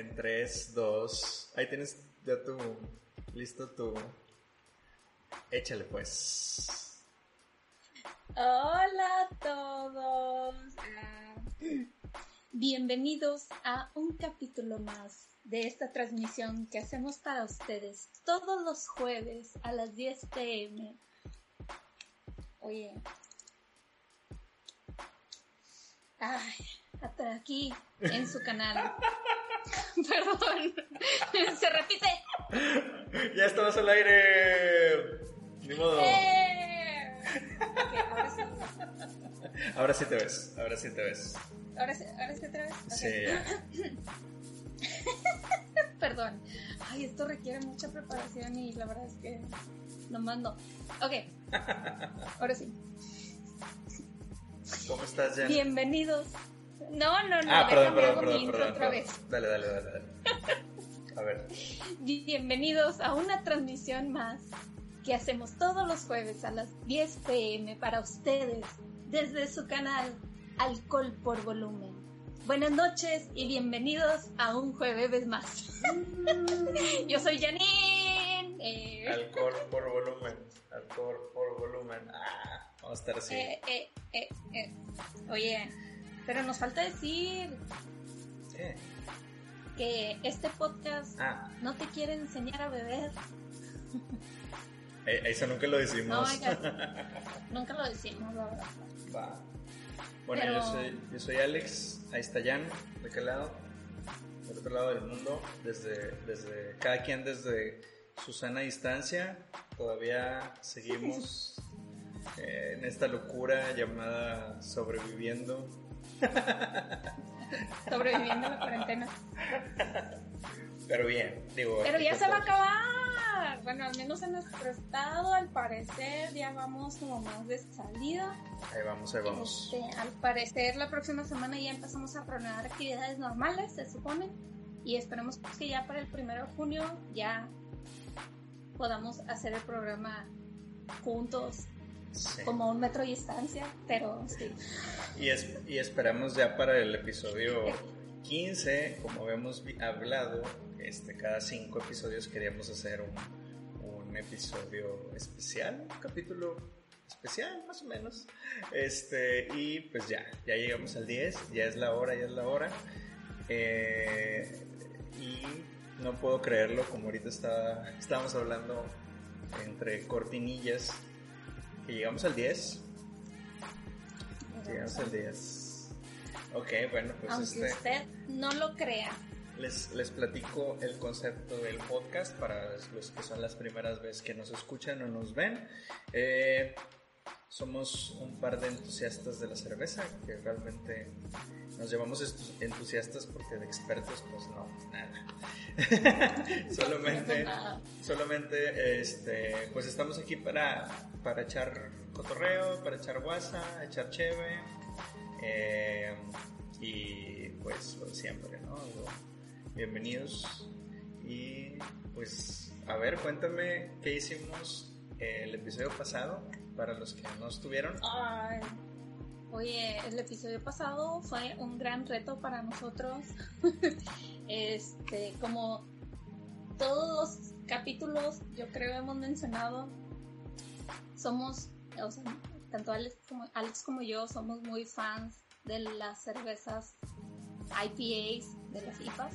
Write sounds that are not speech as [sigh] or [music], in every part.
En 3, 2. Ahí tienes ya tu. Listo tu. Échale pues. Hola a todos. Ah, Bienvenidos a un capítulo más de esta transmisión que hacemos para ustedes todos los jueves a las 10 pm. Oye. Ay, hasta aquí en su canal. [laughs] Perdón. [laughs] Se repite. Ya estamos al aire. Ni modo. ¡Eh! Ahora [laughs] sí. Ahora sí te ves. Ahora sí te ves. Ahora sí, ahora sí otra vez. Ok. Sí. Perdón. Ay, esto requiere mucha preparación y la verdad es que no mando. Ok. Ahora sí. ¿Cómo estás, Jen? Bienvenidos. No, no, no. Ah, perdón, perdón, hago mi perdón, intro perdón. otra perdón. vez. Dale, dale, dale, dale. A ver. [laughs] Bienvenidos a una transmisión más que hacemos todos los jueves a las 10 pm para ustedes desde su canal Alcohol por Volumen. Buenas noches y bienvenidos a un jueves más. [laughs] Yo soy Janine. eh, Alcohol por volumen. Alcohol por volumen. Ah, a estar así. eh, eh, eh. Oye, pero nos falta decir que este podcast Ah, no te quiere enseñar a beber. eso nunca lo No, decimos. [laughs] nunca lo decimos, la verdad. Va. Bueno, Pero- yo, soy, yo soy Alex, ahí está Jan, ¿de qué lado? Del otro lado del mundo, desde, desde cada quien desde su sana distancia, todavía [laughs] seguimos eh, en esta locura llamada sobreviviendo. Sobreviviendo la cuarentena. Pero bien, digo. Pero ya se va a acabar. Bueno, al menos en nuestro estado, al parecer, ya vamos como más de salida. Ahí vamos, ahí vamos. Este, al parecer, la próxima semana ya empezamos a reanudar actividades normales, se supone. Y esperemos que ya para el primero de junio ya podamos hacer el programa juntos, Sí. como un metro de distancia. Pero sí. Y, es- y esperamos ya para el episodio 15, como habíamos vi- hablado, este, cada cinco episodios queríamos hacer un, un episodio especial, un capítulo especial más o menos. Este, y pues ya, ya llegamos al 10, ya es la hora, ya es la hora. Eh, y no puedo creerlo, como ahorita está, estábamos hablando entre cortinillas, que llegamos al 10. Llegamos al 10. Ok, bueno, pues Aunque este, usted no lo crea. les, les platico el concepto del podcast para los que son las primeras veces que nos escuchan o nos ven. Eh, somos un par de entusiastas de la cerveza que realmente nos llamamos entusiastas porque de expertos pues no, nada. [laughs] solamente, solamente este, pues estamos aquí para, para echar cotorreo, para echar guasa, echar cheve. eh, y pues lo siempre, ¿no? Bienvenidos. Y pues, a ver, cuéntame qué hicimos el episodio pasado para los que no estuvieron. Ay, Oye, el episodio pasado fue un gran reto para nosotros. [laughs] este, como todos los capítulos, yo creo hemos mencionado, somos, tanto Alex como yo somos muy fans de las cervezas IPAs, de las IPAs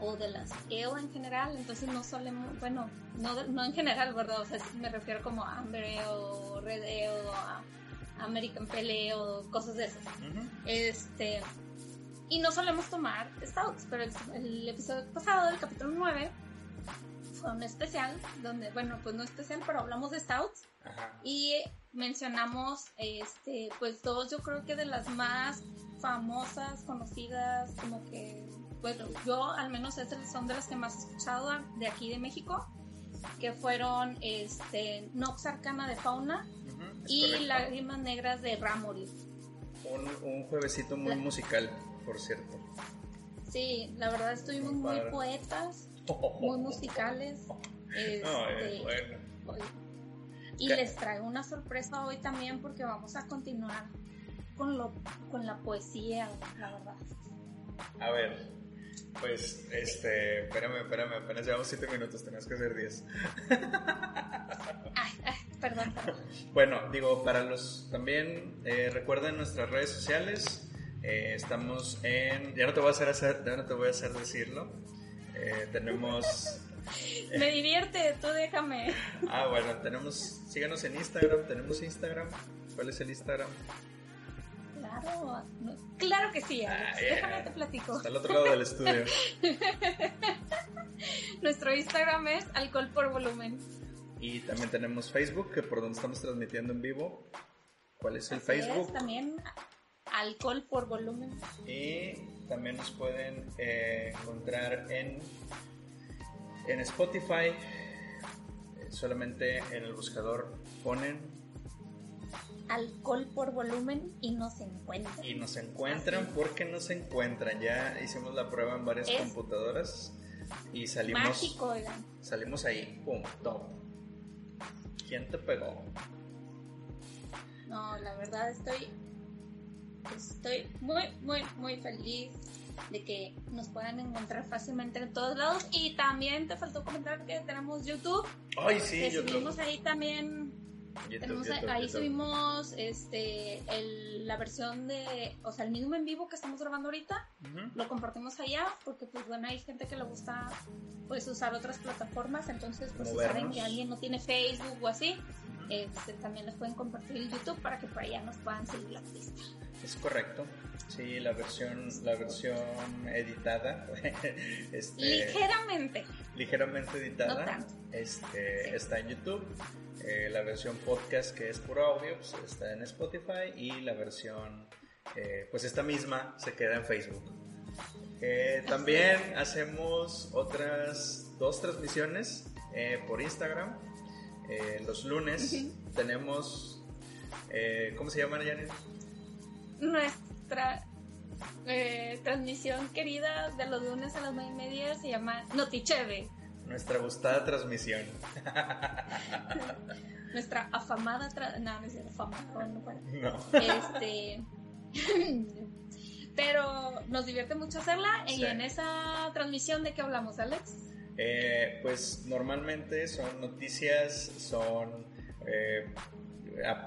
o de las ale en general, entonces no solemos, bueno, no, no en general, ¿verdad? O sea, sí me refiero como a Amber o Red Ale o a American Pale Ale o cosas de esas. Este, y no solemos tomar stouts, pero el, el episodio pasado, el capítulo 9, fue un especial donde, bueno, pues no especial, pero hablamos de stouts Ajá. y mencionamos, este, pues dos, yo creo que de las más famosas, conocidas, como que, bueno, yo al menos esas son de las que más he escuchado de aquí de México, que fueron este, Nox Arcana de Fauna y correcto. Lágrimas Negras de Ramori. Un, un juevesito muy La- musical, por cierto. Sí, la verdad estuvimos Muy poetas, muy musicales. [laughs] Este, bueno. hoy. Y ¿Qué? les traigo una sorpresa hoy también porque vamos a continuar con, lo, con la poesía, la verdad. A ver, pues, este, espérame, espérame, apenas llevamos 7 minutos, tenemos que hacer 10. Ay, ay, perdón, perdón. Bueno, digo, para los también, eh, recuerden nuestras redes sociales, eh, estamos en, ya no te voy a hacer, hacer- ya no te voy a hacer decirlo, Eh, tenemos, Me divierte, tú déjame. ah, bueno, tenemos, síganos en Instagram, tenemos Instagram, ¿cuál es el Instagram? Claro, no- claro que sí, Alex. Ah, yeah. déjame te platico. Está al otro lado del estudio. [laughs] Nuestro Instagram es alcohol por volumen. Y también tenemos Facebook, que por donde estamos transmitiendo en vivo. ¿Cuál es el Así Facebook? es, también alcohol por volumen. Y también nos pueden eh, encontrar en, en Spotify. Eh, solamente en el buscador ponen Alcohol por volumen y nos encuentran. y nos encuentran Así. porque nos encuentran. Ya hicimos la prueba en varias Es computadoras y salimos, Mágico, oigan. salimos ahí. ¡Pum! Top. ¿Quién te pegó? No, la verdad estoy estoy muy, muy, muy feliz de que nos puedan encontrar fácilmente en todos lados. Y también te faltó comentar que tenemos YouTube. ¡Ay, sí! que YouTube. subimos ahí también. YouTube, YouTube, ahí YouTube. subimos este el- la versión de, o sea, el mismo en vivo que estamos grabando ahorita. Ujú. Lo compartimos allá porque pues bueno, hay gente que le gusta pues usar otras plataformas. Entonces pues si Como saben que alguien no tiene Facebook o así. este, también les pueden compartir el YouTube para que por allá nos puedan seguir la pista. Es correcto. Sí, la versión, la versión editada, [laughs] este, Ligeramente. ligeramente editada, No tanto. este, Sí. está en YouTube. Eh, la versión podcast que es puro audio pues, está en Spotify y la versión, eh, pues esta misma se queda en Facebook. Eh, también hacemos otras dos transmisiones por Instagram. Los lunes tenemos, eh, ¿cómo se llaman, Janet? Nuestra transmisión querida de los lunes a las nueve y media se llama Noticheve. Nuestra gustada transmisión. Nuestra afamada... Tra no, no es afamada, no. No. Este. [laughs] Pero nos divierte mucho hacerla. Y en esa transmisión, ¿de qué hablamos, Alex? Eh, pues normalmente son noticias, son eh,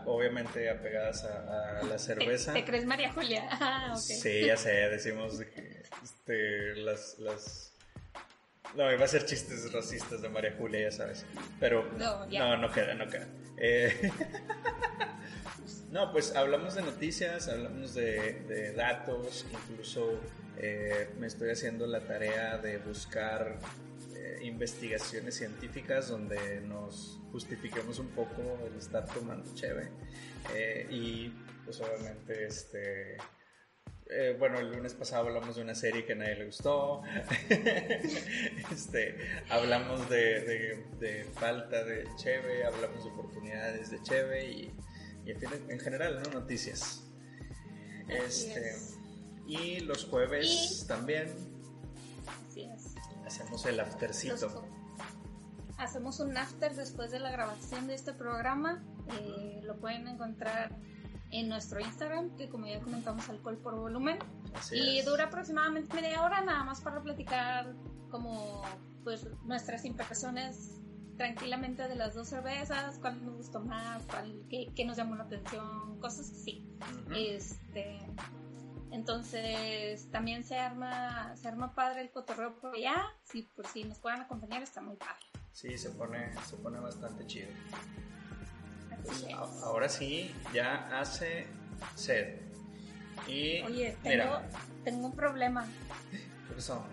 obviamente apegadas a, a la ¿Te, cerveza. te crees María Julia? [laughs] Ah. Sí, ya sé, decimos este, las, las... No, iba a ser chistes racistas de María Julia, ya sabes. Pero No, ya. no, no queda, no queda. Eh, [laughs] no, pues hablamos de noticias, hablamos de, de datos, incluso eh, me estoy haciendo la tarea de buscar eh, investigaciones científicas donde nos justifiquemos un poco el estar tomando cheve. Y pues obviamente este... eh, bueno, el lunes pasado hablamos de una serie que a nadie le gustó. [laughs] este, hablamos de, de- de falta de Cheve, hablamos de oportunidades de Cheve y, y en, general, ¿no? Noticias. Este, es. y los jueves Y- también Así es. hacemos el aftercito. hacemos un after después de la grabación de este programa. Eh, lo pueden encontrar en nuestro Instagram, que como ya comentamos, alcohol por volumen. Así y es. dura aproximadamente media hora nada más para platicar como pues nuestras impresiones tranquilamente de las dos cervezas, cuál nos gustó más, cuál, qué, qué nos llamó la atención, cosas así. Ujú. Este, entonces también se arma, se arma padre el cotorreo por allá, si por si nos puedan acompañar está muy padre. Sí, se pone, se pone bastante chido. Es. Ahora sí, ya hace sed. Y Oye, tengo, mira, tengo un problema. ¿qué pasó?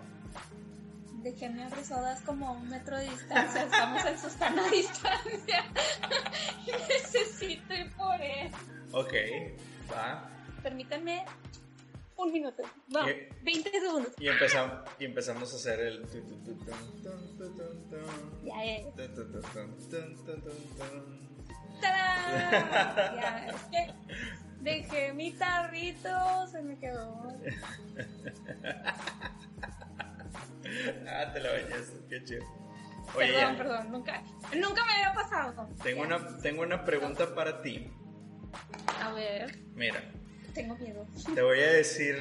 Dejé mi sodas como a un metro de distancia. Estamos en Susana distancia. [laughs] Necesito ir por él. Ok, va. Permítanme un minuto. No, Y- 20 segundos. Y empezamos, y empezamos a hacer el... Ya, eh. ¡Tarán! [laughs] Ya, es que dejé mi tarrito, se me quedó. Ah, te la bañaste, qué chido. Oye, perdón, ya, perdón, nunca, nunca me había pasado. tengo Ya. una, tengo una pregunta para ti. A ver, Mira, tengo miedo. te voy a decir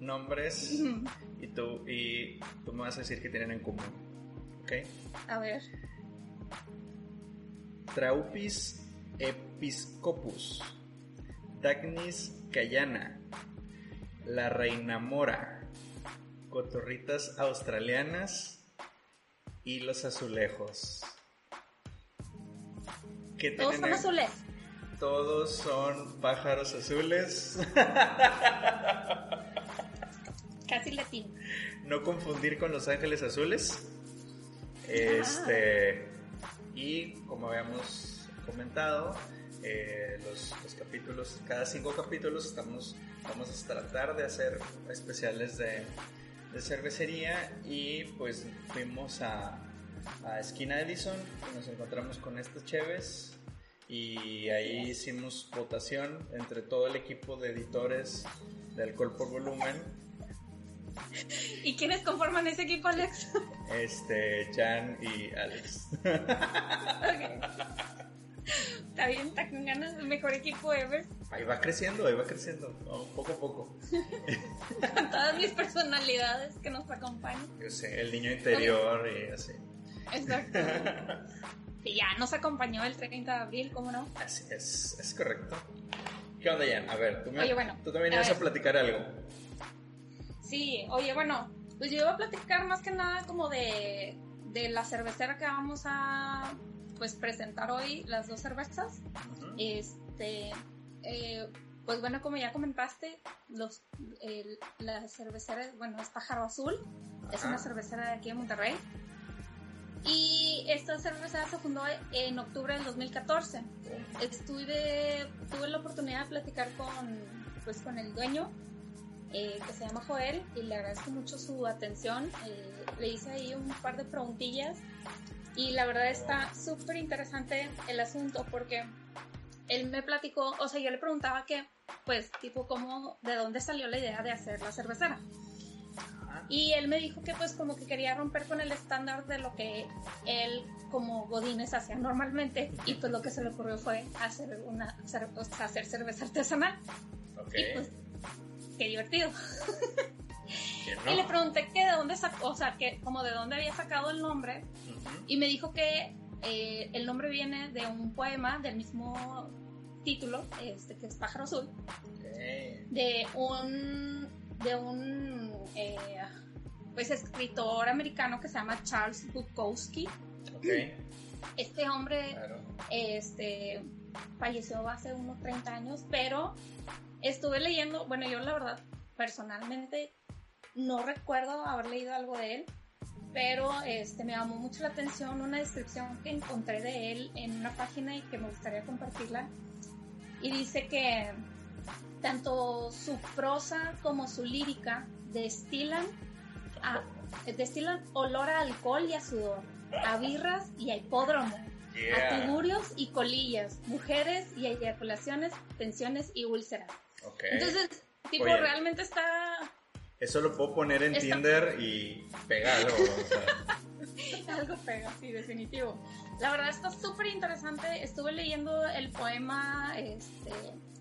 nombres y tú, y tú me vas a decir qué tienen en común. ¿Ok? A ver, Traupis episcopus, Dagnis cayana, la reina mora, cotorritas australianas y los azulejos. ¿Qué todos tienen son azules. Todos son pájaros azules. [laughs] Casi latino. no confundir con los ángeles azules. Este, y como habíamos comentado, eh, los, los capítulos, cada cinco capítulos estamos, vamos a tratar de hacer especiales de, de cervecería y pues fuimos a, a Esquina Edison y nos encontramos con estas cheves y ahí hicimos votación entre todo el equipo de editores de alcohol por volumen [laughs] ¿Y quiénes conforman ese equipo, Alex? Este, Jan y Alex. Ok. Está bien, Takungan es el mejor equipo ever. Ahí va creciendo, ahí va creciendo, ¿no? poco a poco. Con todas mis personalidades que nos acompañan. Yo sé, el niño interior y así. Exacto. [laughs] Y ya nos acompañó el 30 de abril, ¿cómo no? Así es, es correcto. ¿Qué onda, Jan? A ver, tú, me- Oye, bueno, tú también ibas a platicar algo. Sí, oye, bueno, pues yo iba a platicar más que nada como de, de la cervecera que vamos a pues presentar hoy, las dos cervezas. Ujú. Este, eh, pues bueno, como ya comentaste, los, el- la cervecera, bueno, es Pájaro Azul, es Ajá. una cervecera de aquí de Monterrey. Y esta cervecera se fundó en octubre del 2014. Estuve, tuve la oportunidad de platicar con, pues, con el dueño, eh, que se llama Joel, y le agradezco mucho su atención. Eh, le hice ahí un par de preguntillas y la verdad está súper interesante el asunto porque él me platicó, o sea, yo le preguntaba que, pues, tipo, cómo, de dónde salió la idea de hacer la cervecera. Y él me dijo que pues como que quería romper con el estándar de lo que él como Godínez hacía normalmente y pues lo que se le ocurrió fue hacer una hacer cerveza artesanal Ok. y pues qué divertido. ¿Quién Y le pregunté que de dónde sacó, o sea, que como de dónde había sacado el nombre y me dijo que eh, el nombre viene de un poema del mismo título, este que es Pájaro Azul, de un de un eh, pues escritor americano que se llama Charles Bukowski. Ok. Este hombre Claro. este falleció hace unos 30 años, pero estuve leyendo, bueno, yo la verdad personalmente no recuerdo haber leído algo de él, pero este me llamó mucho la atención una descripción que encontré de él en una página y que me gustaría compartirla. Y dice que tanto su prosa como su lírica destilan a- destilan olor a alcohol y a sudor, a birras y a hipódromo, a Yeah. tuburios y colillas, mujeres y eyaculaciones, tensiones y úlceras. Ok. Entonces, tipo, Oye. realmente está... Eso lo puedo poner en Está- Tinder y pegar algo. o sea. [laughs] Algo pega, sí, definitivo. La verdad está súper interesante. Estuve leyendo el poema este,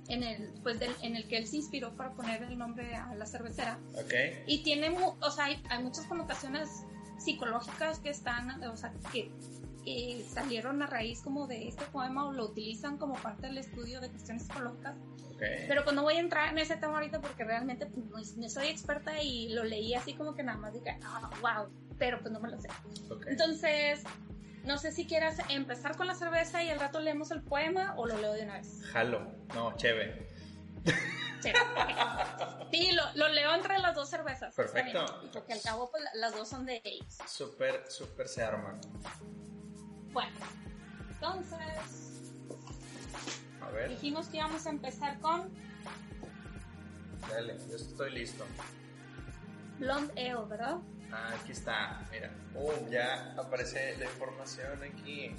en, el, pues del- en el que él se inspiró para poner el nombre a la cervecera. Ok. Y tiene, mu- o sea, hay, hay muchas connotaciones psicológicas que están, o sea, que, que salieron a raíz como de este poema o lo utilizan como parte del estudio de cuestiones psicológicas. Ok. Pero pues no voy a entrar en ese tema ahorita porque realmente pues, no, soy experta y lo leí así como que nada más dije, ah, wow, pero pues no me lo sé. Ok. Entonces, no sé si quieras empezar con la cerveza y al rato leemos el poema o lo leo de una vez. Jalo. No, chévere. [laughs] Sí, lo, lo leo entre las dos cervezas. Perfecto. bien, Porque al cabo pues, las dos son de ellos. Súper, súper se arma. Bueno, entonces A ver. dijimos que íbamos a empezar con Dale, yo estoy listo. Blonde Ale, ¿verdad? Ah, aquí está, mira. Oh, ya aparece la información aquí.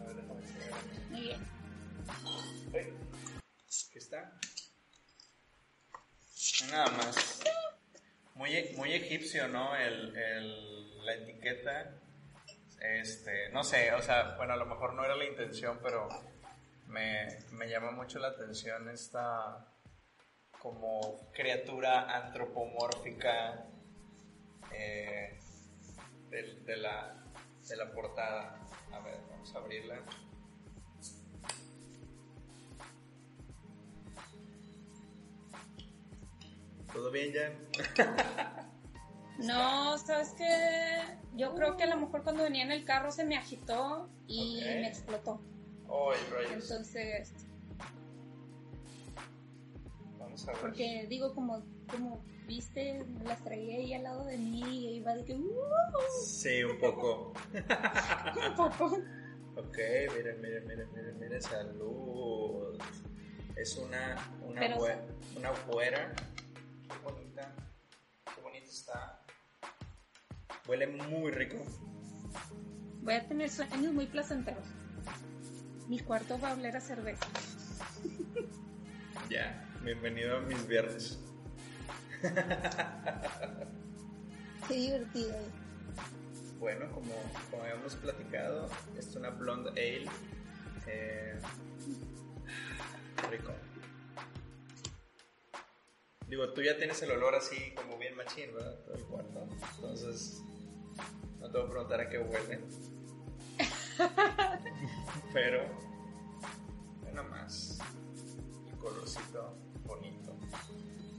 A ver, déjame ver. Muy bien. Ay, Aquí está. Nada más. Muy, muy egipcio, ¿no? El, el- la etiqueta. Este, no sé, o sea, bueno, a lo mejor no era la intención, pero me, me llama mucho la atención esta como criatura antropomórfica eh, de, la, de la portada. A ver, vamos a abrirla. ¿Todo bien ya? [laughs] No, sabes que yo creo que a lo mejor cuando venía en el carro se me agitó y me explotó. Rayos. Entonces, Vamos a ver. porque digo, como, como viste, las traía ahí al lado de mí y iba de que "Uh", Sí, un poco. [laughs] un poco. Ok, miren, miren, miren, miren, miren, salud. Es una, una, Pero- hue- una güera. Qué bonita. Qué bonita está. Huele muy rico. Voy a tener sueños muy placenteros. Mi cuarto va a oler a cerveza. Ya, bienvenido a mis viernes. Qué divertido. Bueno, como, como habíamos platicado, es una blonde ale. eh, rico. Digo, tú ya tienes el olor así como bien machín, ¿verdad? Todo el cuarto. Entonces, no te voy a preguntar a qué huele. [laughs] Pero, nada más. El colorcito bonito.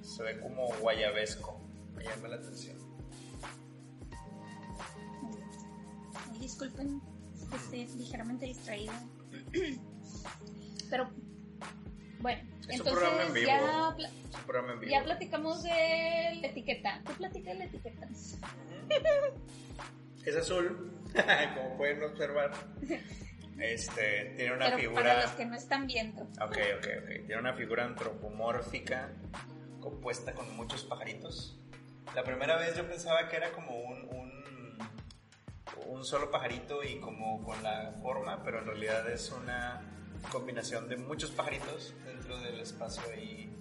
Se ve como guayabesco. Me llama la atención. Ay, disculpen, es que estoy ligeramente distraída. [clears throat] Pero, bueno, Es un entonces programa en vivo. ya, un en vivo. ya platicamos de la etiqueta. Tú platica de la etiqueta. Es azul, [laughs] como pueden observar. Este, tiene una Pero figura. para los que no están viendo. Ok, ok, ok. Tiene una figura antropomórfica compuesta con muchos pajaritos. La primera vez yo pensaba que era como un, un, un solo pajarito y como con la forma, pero en realidad es una combinación de muchos pajaritos dentro del espacio ahí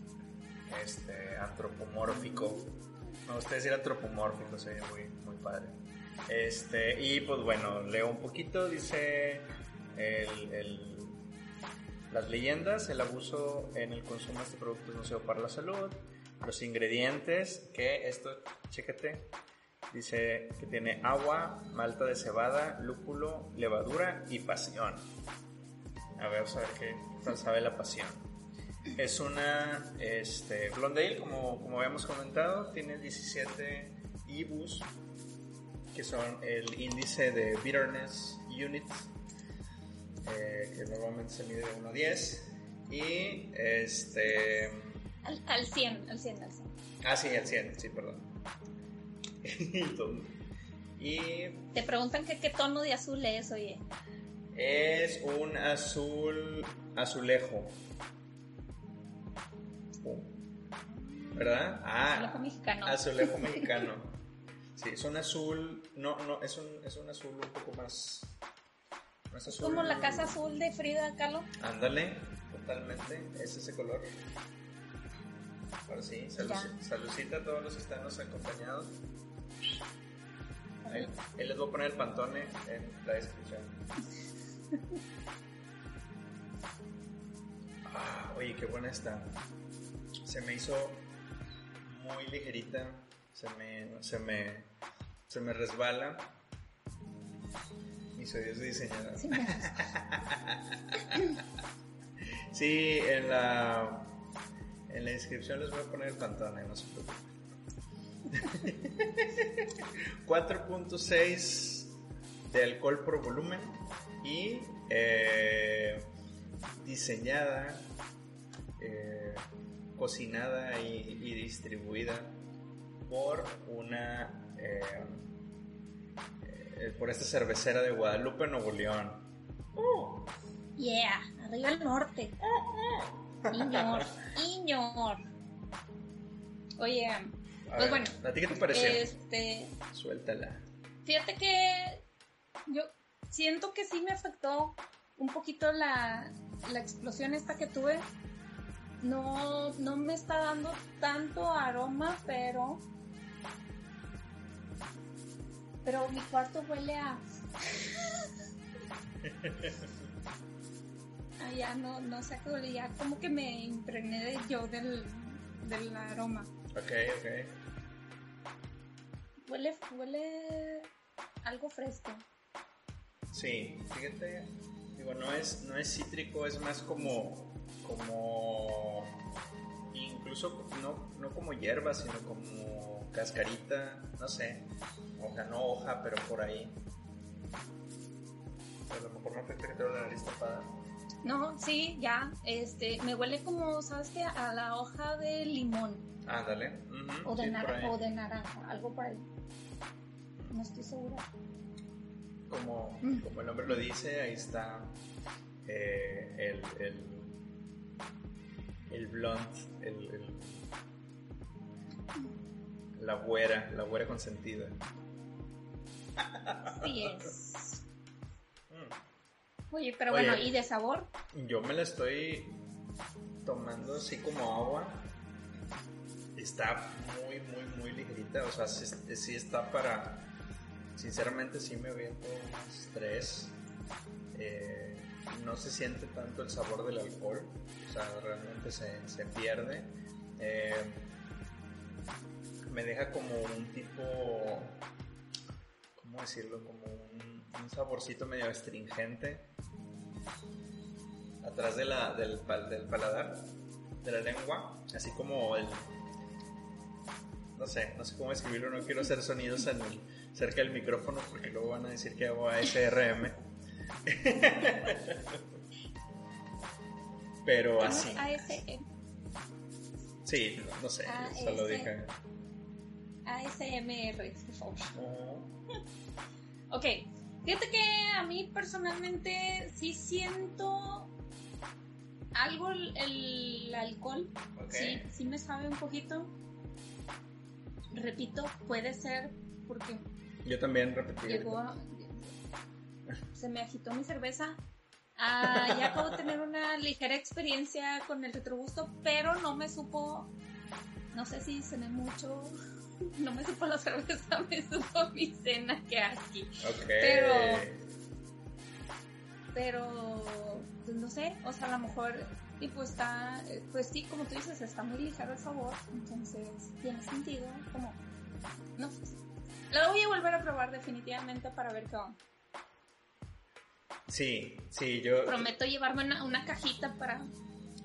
este, antropomórfico. Me gusta decir antropomórfico, sería muy, muy padre. Este, y pues bueno, leo un poquito, dice el, el- las leyendas, el abuso en el consumo de este producto es nocivo para la salud, los ingredientes, que esto, chécate, dice que tiene agua, malta de cebada, lúpulo, levadura y pasión. A ver, ver qué sabe la pasión. Es una este, blonde ale, como, como habíamos comentado, tiene 17 IBUs, que son el índice de bitterness units, eh, que normalmente se mide de 1 a 10. Y este. Al, al 100, al 100, al 100. Ah, sí, el 100, sí, perdón. [laughs] Y Te preguntan que qué tono de azul es, oye. Es un azul azulejo. Uh, ¿Verdad? Ah, Azulejo mexicano. Azulejo [laughs] mexicano. Sí, es un azul. No, no, es un, es un azul un poco más. más azul. Como la casa azul de Frida Kahlo. Ándale, totalmente. Es ese color. Ahora sí, salud, saludcita a todos los que están acompañados. Ahí, ahí les voy a poner el pantone en la descripción. Ah, oye, qué buena está. Se me hizo muy ligerita. Se me, se me, se me resbala. Mis de diseñador. Sí, [laughs] Sí, en la, en la descripción les voy a poner el pantone, no se preocupen. [laughs] 4.6 de alcohol por volumen y eh, diseñada, eh, cocinada y, y distribuida por una eh, por esta cervecera de Guadalupe, Nuevo León. Yeah, arriba al norte. [laughs] Iñor, Iñor. Oye, A pues ver, bueno. ¿A ti qué te pareció? Este, Suéltala. fíjate que yo siento que sí me afectó un poquito la, la explosión esta que tuve. No, no me está dando tanto aroma, pero. Pero mi cuarto huele a. [laughs] Ah, ya no, no sé qué ya como que me impregné de yo del, del aroma. Ok, ok. Huele, huele algo fresco. Sí, fíjate, digo, no es, no es cítrico, es más como, como, incluso no, no como hierba, sino como cascarita, no sé, hoja, no hoja, pero por ahí. A lo mejor no afecta que la nariz tapada. No, sí, ya, este, me huele como, ¿sabes qué? A la hoja de limón Ándale. ujú, o de, sí, o de naranja, algo por ahí. No estoy segura. Como, como el nombre lo dice, ahí está eh, el, el, el blunt, el, el- la güera, la güera consentida. Sí es. Mm. Oye, pero Oye. bueno, ¿y de sabor? Yo me la estoy tomando así como agua. Está muy, muy, muy ligerita. O sea, sí, sí está para. Sinceramente, sí me aviento unos tres. Eh, no se siente tanto el sabor del alcohol. O sea, realmente se, se pierde. Eh, me deja como un tipo. ¿Cómo decirlo? Como un, un saborcito medio astringente atrás de la, del, pal- del paladar, de la lengua, así como el... No sé, no sé cómo escribirlo, no quiero hacer sonidos en cerca del micrófono porque luego van a decir que hago ASRM. [laughs] Pero así, ASM sí, no sé, Ah, solo ese. dije. ASMR, por favor. Oh, [laughs] Ok, fíjate que a mí personalmente sí siento algo el, el alcohol. ok. Sí, sí me sabe un poquito. Repito, puede ser porque Yo también repetí. llegó. [laughs] Se me agitó mi cerveza. Ah, ya acabo de tener una ligera experiencia con el retrogusto, pero no me supo. No sé si cené mucho. [laughs] No me supo la cerveza, [laughs] me supo mi cena que aquí. Ok. Pero- Pero, pues no sé, o sea, a lo mejor. Y pues está. Pues sí, como tú dices, está muy ligero el sabor. Entonces, tiene sentido. Como. No sé. La voy a volver a probar definitivamente para ver qué onda. Sí, sí, yo... Prometo llevarme una, una cajita para,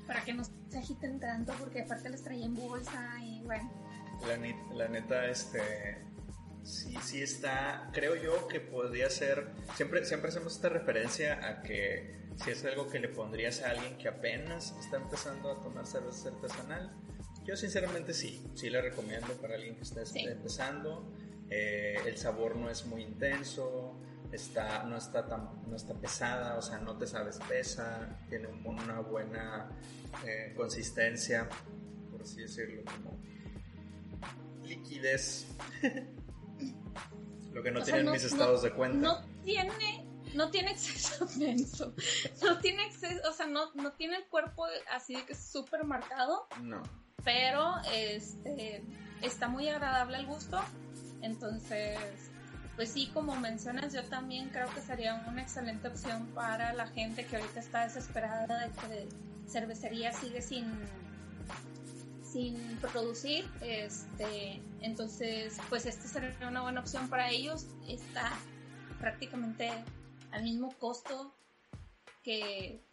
para que no se agiten tanto, porque aparte les traía en bolsa y bueno. La, ni- la neta, este. Sí, sí está. Creo yo que podría ser. Siempre, siempre hacemos esta referencia a que si es algo que le pondrías a alguien que apenas está empezando a tomar cerveza artesanal. Yo, sinceramente, sí. Sí la recomiendo para alguien que está Sí. empezando. Eh, el sabor no es muy intenso. Está, no, está tan, no está pesada, o sea, no te sabes pesa. Tiene un- una buena eh, consistencia, por así decirlo, como liquidez. [laughs] Lo que no O sea, tienen no- mis no- estados de cuenta. No tiene, no tiene exceso [laughs] denso. No tiene exceso, o sea, no, no tiene el cuerpo así que es súper marcado, No. pero este está muy agradable al gusto. Entonces, pues sí, como mencionas, yo también creo que sería una excelente opción para la gente que ahorita está desesperada de que cervecería sigue sin sin producir, este, entonces, pues esta sería una buena opción para ellos. Está prácticamente al mismo costo que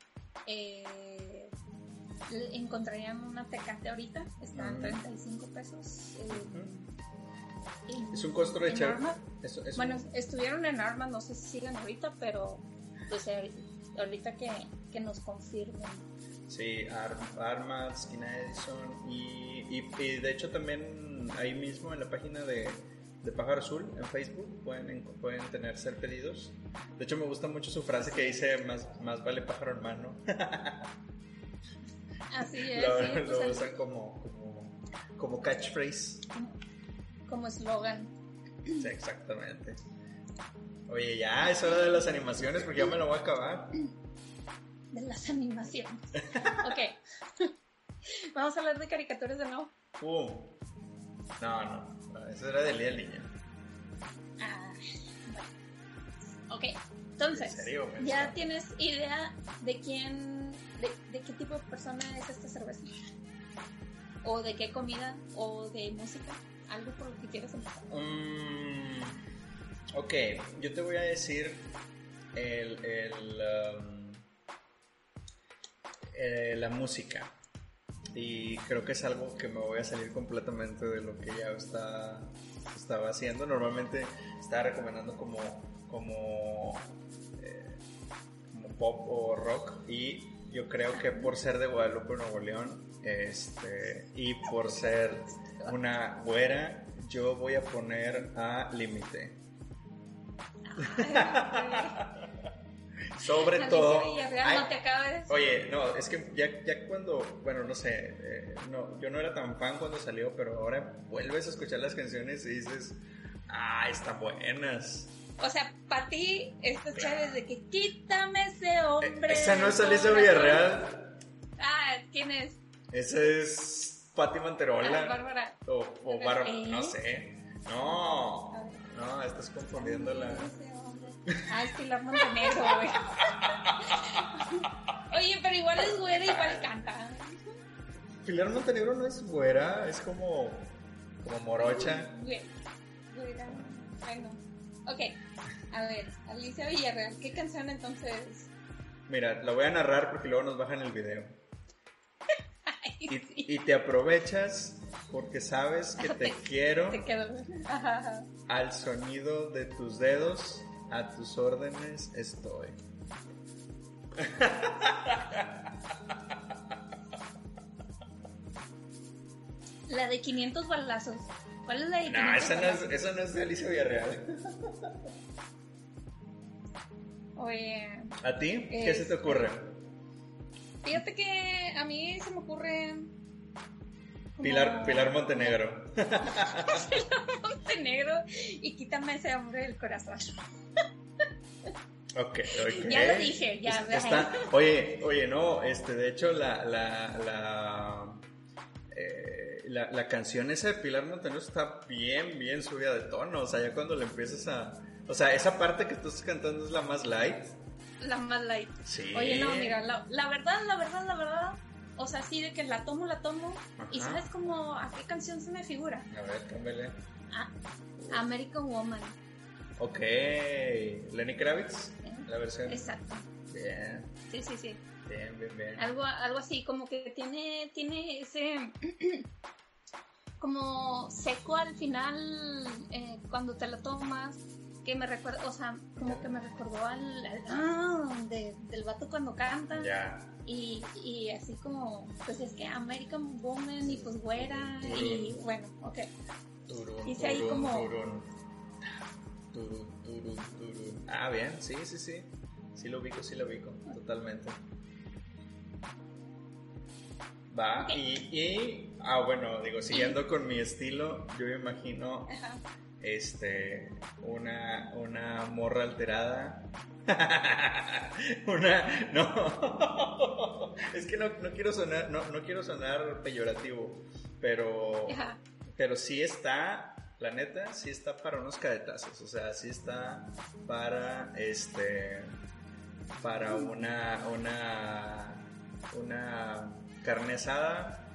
eh, encontrarían una tecate ahorita, está en Mm. 35 pesos. eh, Es un costo de es- es Bueno, un- estuvieron en armas, no sé si siguen ahorita, pero pues eh, ahorita que, que nos confirmen. Sí, Ar- Arma, Esquina Edison y, y, y de hecho también ahí mismo en la página de, de Pájaro Azul en Facebook pueden, en- pueden tener ser pedidos. De hecho me gusta mucho su frase que dice más, más vale pájaro en mano. Así [laughs] es, lo sí, pues, lo el- usan como, como, como catchphrase. Como eslogan. Sí, exactamente. Oye, ya es hora de las animaciones porque ya me lo voy a acabar. De las animaciones. ok. [laughs] Vamos a hablar de caricaturas de nuevo. Uh. No, no, no, eso era del día del niño. Ah, bueno. Ok, entonces, ¿En serio? ¿ya tienes idea de quién, de, de qué tipo de persona es esta cerveza? ¿O de qué comida? ¿O de música? ¿Algo por lo que quieras empezar? Mm, ok, yo te voy a decir el, el, um, eh, la música. Y creo que es algo que me voy a salir completamente de lo que ya está, estaba haciendo. Normalmente estaba recomendando como, como, eh, como pop o rock. Y yo creo que por ser de Guadalupe, Nuevo León, este, y por ser una güera, yo voy a poner a Límite. [laughs] Sobre todo. Villarreal, Ay, no te acabes. Oye, no, es que ya, ya cuando, bueno, no sé, eh, no, yo no era tan fan cuando salió, pero ahora vuelves a escuchar las canciones y dices, ah, están buenas. O sea, para ti, esto chévere de que quítame ese hombre. Eh, Esa no es Alicia corazón". Villarreal, Ah, ¿quién es? Esa es Patti Manterola. Ah, Bárbara. O, o Bar- ¿Eh? no sé. No, no, estás confundiéndola. Ese hombre. Ah, es Pilar Montenegro, güey. Oye, pero igual es güera, igual canta. Pilar Montenegro no es güera, es como, como morocha. Güey, güera. Bueno, ok. A ver, Alicia Villarreal, ¿qué canción entonces? Mira, la voy a narrar porque luego nos bajan el video. Y, te aprovechas porque sabes que te [laughs] quiero te ajá. al sonido de tus dedos, a tus órdenes estoy. La de 500 balazos. ¿Cuál es la de 500 No, esa no, es, esa no es de Alicia Villarreal. Oye, ¿A ti? ¿Qué se te ocurre? Fíjate que a mí se me ocurre. como- Pilar, Pilar Montenegro. [laughs] Montenegro y quítame ese hombre del corazón. Ok, ok. Ya lo dije, ya, está- oye, oye, no, este, de hecho, la, la, la, eh, la, la canción esa de Pilar Montenegro está bien, bien subida de tono. O sea, ya cuando le empiezas a. O sea, esa parte que tú estás cantando es la más light. La más light. Sí. Oye, no, mira, la, la verdad, la verdad, la verdad. O sea, sí, de que la tomo, la tomo. Y sabes como a qué canción se me figura. A ver, cámbiale. A American Woman. Ok. Lenny Kravitz, la versión. Exacto. Bien, Sí, sí, sí. bien, bien, bien. Algo, algo así, como que tiene, tiene ese [clears throat] como seco al final eh, cuando te la tomas, que me recuerda, o sea, como que me recordó al, al- ah, de- del vato cuando canta. Ya. Y, y así como, pues es que American Woman y pues güera y bueno, ok. Turun, ahí turun, como- turun. Turun, turun, turun. Ah, bien, sí, sí, sí. Sí lo ubico, sí lo ubico, totalmente. Va, y, y, ah, bueno, digo, siguiendo con mi estilo, yo me imagino, Ajá. Este, una, una morra alterada. [laughs] una, no, [laughs] es que no, no quiero sonar, no, no quiero sonar peyorativo, pero pero sí está, la neta, sí está para unos cadetazos. O sea, sí está para este. Para una. Una. Una carne asada.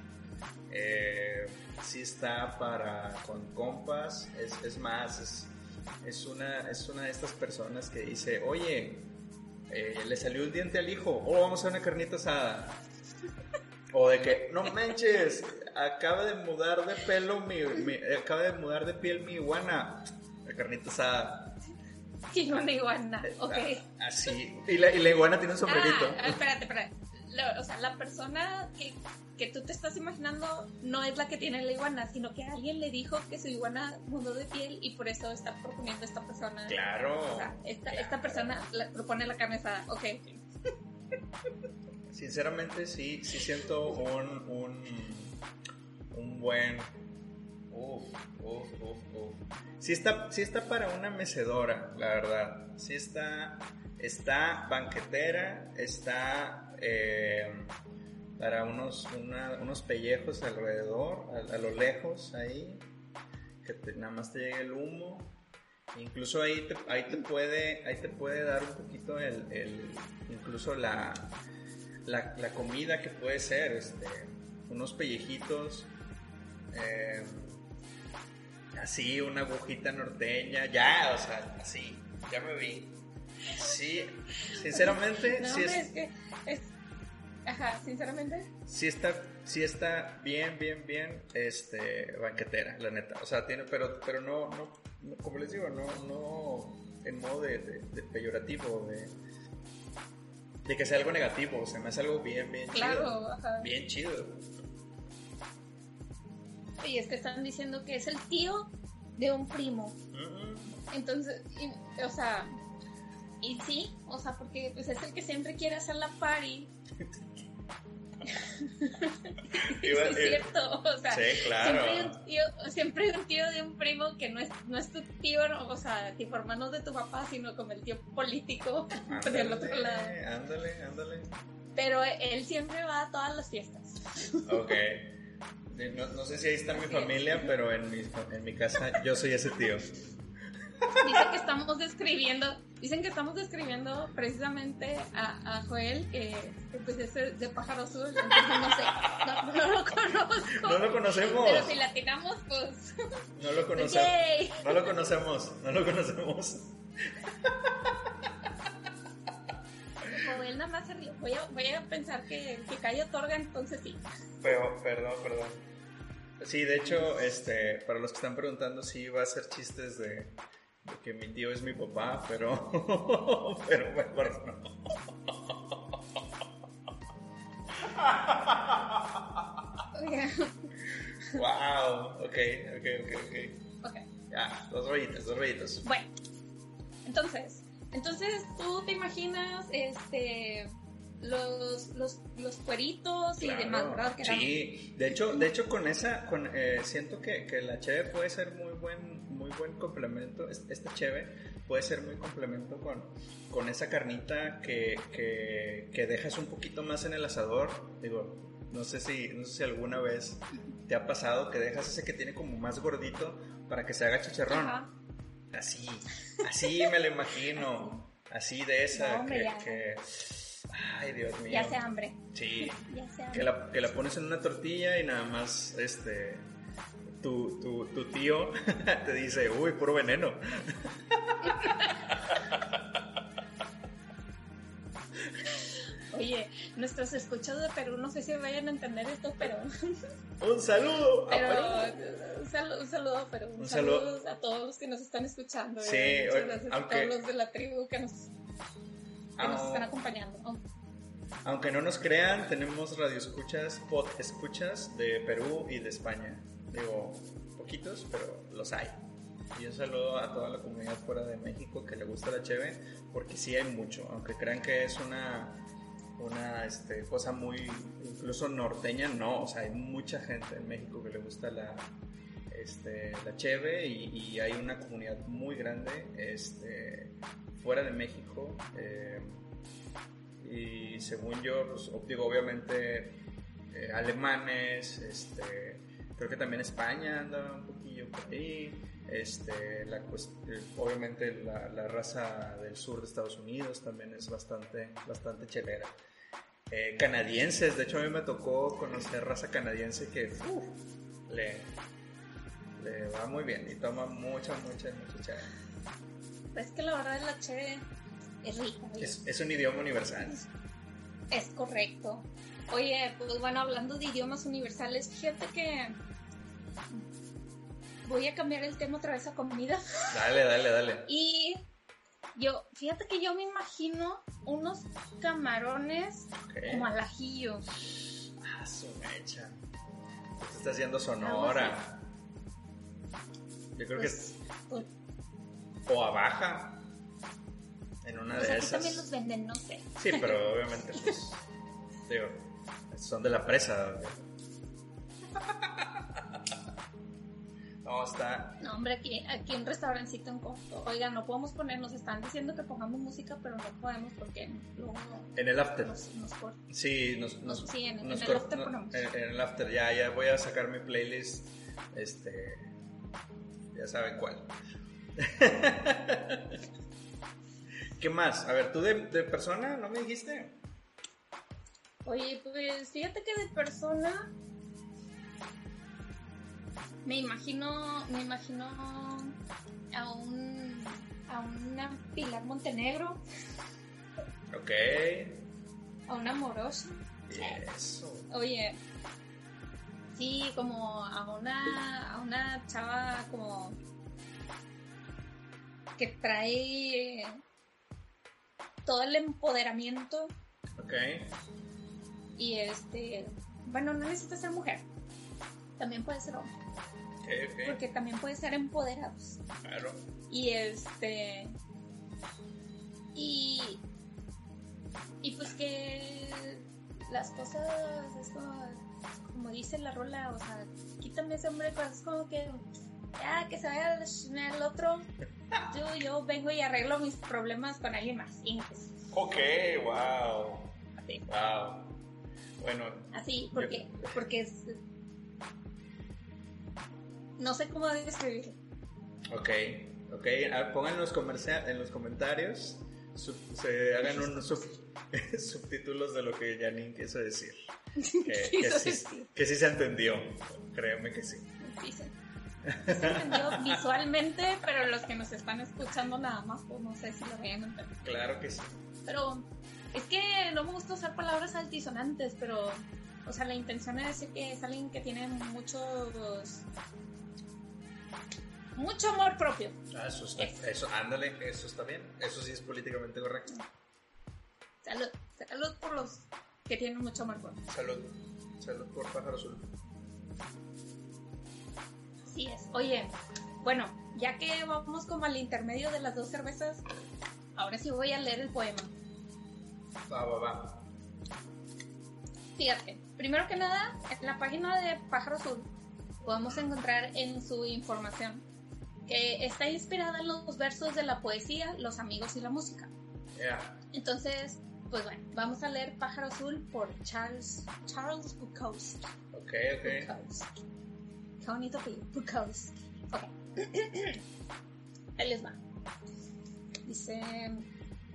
Eh, sí está para. Con compas. Es, es más, es, es, una, es una de estas personas que dice: Oye, eh, le salió el diente al hijo. Oh, vamos a una carnita asada. O de que, no manches, acaba de mudar de pelo mi, mi- acaba de mudar de piel mi iguana. La carnita asada. Y una iguana, ok. Así. Y la, y la iguana tiene un sombrerito. Ah, espérate, espérate. Lo- o sea, la persona que, que tú te estás imaginando no es la que tiene la iguana, sino que alguien le dijo que su iguana mudó de piel y por eso está proponiendo esta persona. Claro. O sea, esta, claro. esta persona la- propone la carne asada. Ok, ok. Sinceramente, sí, sí siento un, un, un buen Uf, uf, uf, uf. Sí está, sí está para una mecedora, la verdad. Sí está, está banquetera, está eh, para unos, unos pellejos alrededor, a, lo lejos ahí, que nada más te llegue el humo. Incluso ahí te, ahí te puede, ahí te puede dar un poquito el, incluso la, la, la, comida que puede ser, este, unos pellejitos. Eh, así, una agujita norteña, ya, o sea, así, ya me vi. Sí, sinceramente, no, sí es, es, que es, ajá, sinceramente. Sí está, sí está bien, bien, bien, este, banquetera, la neta. O sea, tiene, pero, pero no, no, como les digo, no, no en modo de, de, peyorativo, de, de que sea algo negativo. O sea, me hace algo bien, bien claro, chido. Ajá. Bien chido. Y es que están diciendo que es el tío de un primo. Entonces, o sea, y sí, o sea, porque pues es el que siempre quiere hacer la party. [laughs] sí, es cierto, o sea, sí, claro. siempre, hay un tío, siempre hay un tío de un primo que no es, no es tu tío, o sea, tipo hermano de tu papá, sino como el tío político [laughs] ándale, del otro lado. Ándale, ándale. Pero él siempre va a todas las fiestas. Ok. No, no, sé si ahí está mi familia, pero en mi, en mi casa yo soy ese tío. Dicen que estamos describiendo, dicen que estamos describiendo precisamente a, a Joel, que, que, pues es de pájaro azul, entonces no sé, no, no, lo conozco. No lo conocemos. Pero si latinamos, pues. No lo conocemos. No lo conocemos, no lo conocemos. Joel nada más. Voy a, voy a pensar que, que Cayo otorga, entonces sí. Pero, perdón, perdón. Sí, de hecho, este, para los que están preguntando, sí va a ser chistes de que mi tío es mi papá, pero, [laughs] pero mejor no. wow, ok, ok, ok, ok. Ok. Ya, dos rollitos, dos rollitos. Bueno, entonces, entonces tú te imaginas, este, los, los, los cueritos y demás, ¿verdad? Que sí, de hecho, de hecho con esa, con, eh, siento que, que, la cheve puede ser muy buen, muy buen complemento, esta cheve puede ser muy complemento con, con esa carnita que, que, que, dejas un poquito más en el asador, digo, no sé si, no sé si alguna vez te ha pasado que dejas ese que tiene como más gordito para que se haga chicharrón. Ajá. Así, así me lo imagino, así de esa no, que, que Ay, Dios mío. Ya hace hambre. Sí. [laughs] Ya se hambre. Que la, que la pones en una tortilla y nada más, este, tu, tu, tu tío [laughs] te dice, uy, puro veneno. [laughs] Oye, nuestros escuchados de Perú, no sé si vayan a entender esto, pero... [laughs] Un saludo. Pero, un, saludo, un saludo, pero un, Un saludo, saludo. a todos los que nos están escuchando. Sí, eh. Muchas gracias aunque- a todos los de la tribu que nos, que nos están acompañando. Oh, Aunque no nos crean, tenemos radioescuchas, pod escuchas de Perú y de España. Digo, poquitos, pero los hay. Y un saludo a toda la comunidad fuera de México que le gusta la cheve, porque sí hay mucho, aunque crean que es una, una este, cosa muy, incluso norteña, no, o sea, hay mucha gente en México que le gusta la, este, la cheve y, hay una comunidad muy grande este, fuera de México. eh, y según yo, pues, digo, obviamente eh, alemanes, este, creo que también España anda un poquillo por ahí, este, la, eh, obviamente la, la raza del sur de Estados Unidos también es bastante, bastante chelera. Eh, canadienses, de hecho a mí me tocó conocer raza canadiense que uf, le, le va muy bien y toma mucha, mucha, mucha cheve. Pues que la verdad la cheve es rica. Es, es un idioma universal. Es correcto. Oye, pues bueno, hablando de idiomas universales, fíjate que voy a cambiar el tema otra vez a comida. Dale, dale, dale. [laughs] Y yo, fíjate que yo me imagino unos camarones como al ajillo. Ah, su mecha. Se está haciendo sonora. Yo creo Pues, pues, que o a baja. En una pues de aquí esas. también los venden, no sé. Sí, pero [laughs] obviamente, pues. digo, son de la presa. [laughs] No, está. No, hombre, aquí, aquí un restaurancito en costo. Oiga, no podemos poner, nos están diciendo que pongamos música, pero no podemos porque luego En el after. nos, nos corta. Sí, nos, nos, Sí, en- el after ponemos. en, en el after, ya, ya voy a sacar mi playlist. Este. Ya saben cuál. [laughs] ¿Qué más? A ver, tú de, de persona, ¿no me dijiste? Oye, pues fíjate que de persona me imagino, me imagino a un a una Pilar Montenegro, Ok. a una Amorosa. Eso. Oye, sí, como a una a una chava como que trae todo el empoderamiento Ok. y este, bueno, no necesita ser mujer. También puede ser hombre. Porque también puede ser empoderados. Claro. Y este. Y. Y pues que las cosas, es como, como dice la rola, o sea, quítame ese hombre, pues, es como que. Ya, que se vaya el otro. Yo, yo vengo y arreglo mis problemas con alguien más. Pues, Ok, wow. así, Wow. Bueno, así, porque, porque es. No sé cómo describirlo. ok. Ok, ah, pongan en los, en los comentarios, sub- se hagan unos sub- [laughs] subtítulos de lo que Janine quiso decir. [laughs] Que, que sí, que sí se entendió, créeme que sí. Sí, se, sí se entendió [laughs] visualmente, pero los que nos están escuchando nada más, pues no sé si lo vayan a entender. Claro que sí. Pero es que no me gusta usar palabras altisonantes, pero, o sea, la intención es decir que es alguien que tiene muchos. Mucho amor propio. Ah, eso está, eso, ándale, eso está bien. Eso sí es políticamente correcto. Salud, salud por los que tienen mucho amor propio. Salud. Salud por pájaro azul. Así es. Oye, bueno, ya que vamos como al intermedio de las dos cervezas, ahora sí voy a leer el poema. Va, va, va. Fíjate, primero que nada, en la página de Pájaro Azul podemos encontrar en su información que está inspirada en los versos de la poesía, los amigos y la música. Yeah. Entonces, pues bueno, vamos a leer Pájaro Azul por Charles, Charles Bukowski. Ok, ok. Bukowski. Qué bonito apellido, Bukowski. Ok. Ahí les va. Dice,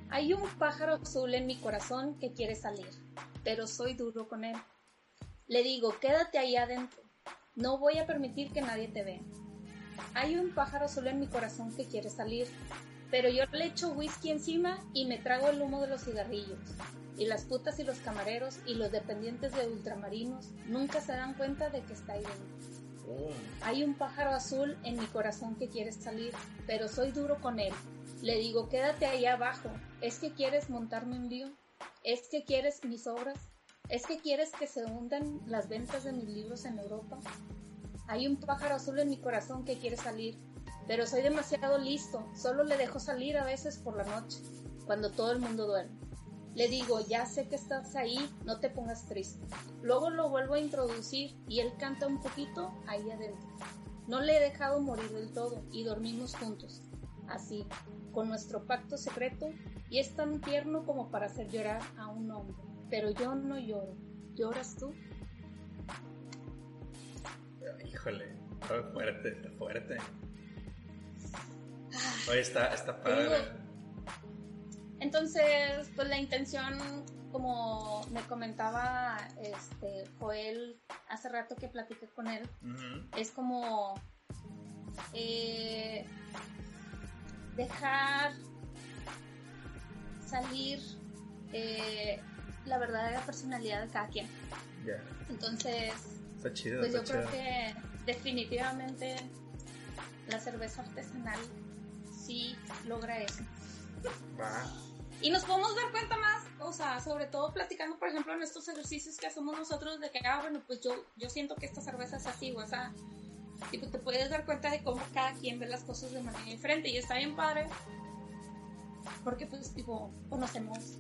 hay un pájaro azul en mi corazón que quiere salir, pero soy duro con él. Le digo, quédate ahí adentro. No voy a permitir que nadie te vea. Hay un pájaro azul en mi corazón que quiere salir, pero yo le echo whisky encima y me trago el humo de los cigarrillos. Y las putas y los camareros y los dependientes de ultramarinos nunca se dan cuenta de que está ahí dentro. Boom. Hay un pájaro azul en mi corazón que quiere salir, pero soy duro con él. Le digo, quédate ahí abajo. ¿Es que quieres montarme un lío? ¿Es que quieres mis obras? ¿Es que quieres que se hundan las ventas de mis libros en Europa? Hay un pájaro azul en mi corazón que quiere salir, pero soy demasiado listo. Solo le dejo salir a veces por la noche, cuando todo el mundo duerme. Le digo, ya sé que estás ahí, no te pongas triste. Luego lo vuelvo a introducir y él canta un poquito ahí adentro. No le he dejado morir del todo y dormimos juntos, así, con nuestro pacto secreto y es tan tierno como para hacer llorar a un hombre. Pero yo no lloro. ¿Lloras tú? Híjole, está fuerte, está fuerte. Oye, está, está padre. Entonces, pues la intención, como me comentaba este Joel hace rato que platiqué con él, es como eh, dejar salir eh, la verdadera personalidad de cada quien. Entonces, Está chido, pues yo creo que definitivamente la cerveza artesanal sí logra eso. Va. Y nos podemos dar cuenta más, o sea, sobre todo platicando, por ejemplo, en estos ejercicios que hacemos nosotros de que, ah, bueno, pues yo, yo siento que esta cerveza es así, o sea, pues te puedes dar cuenta de cómo cada quien ve las cosas de manera diferente y está bien padre, porque pues, tipo, conocemos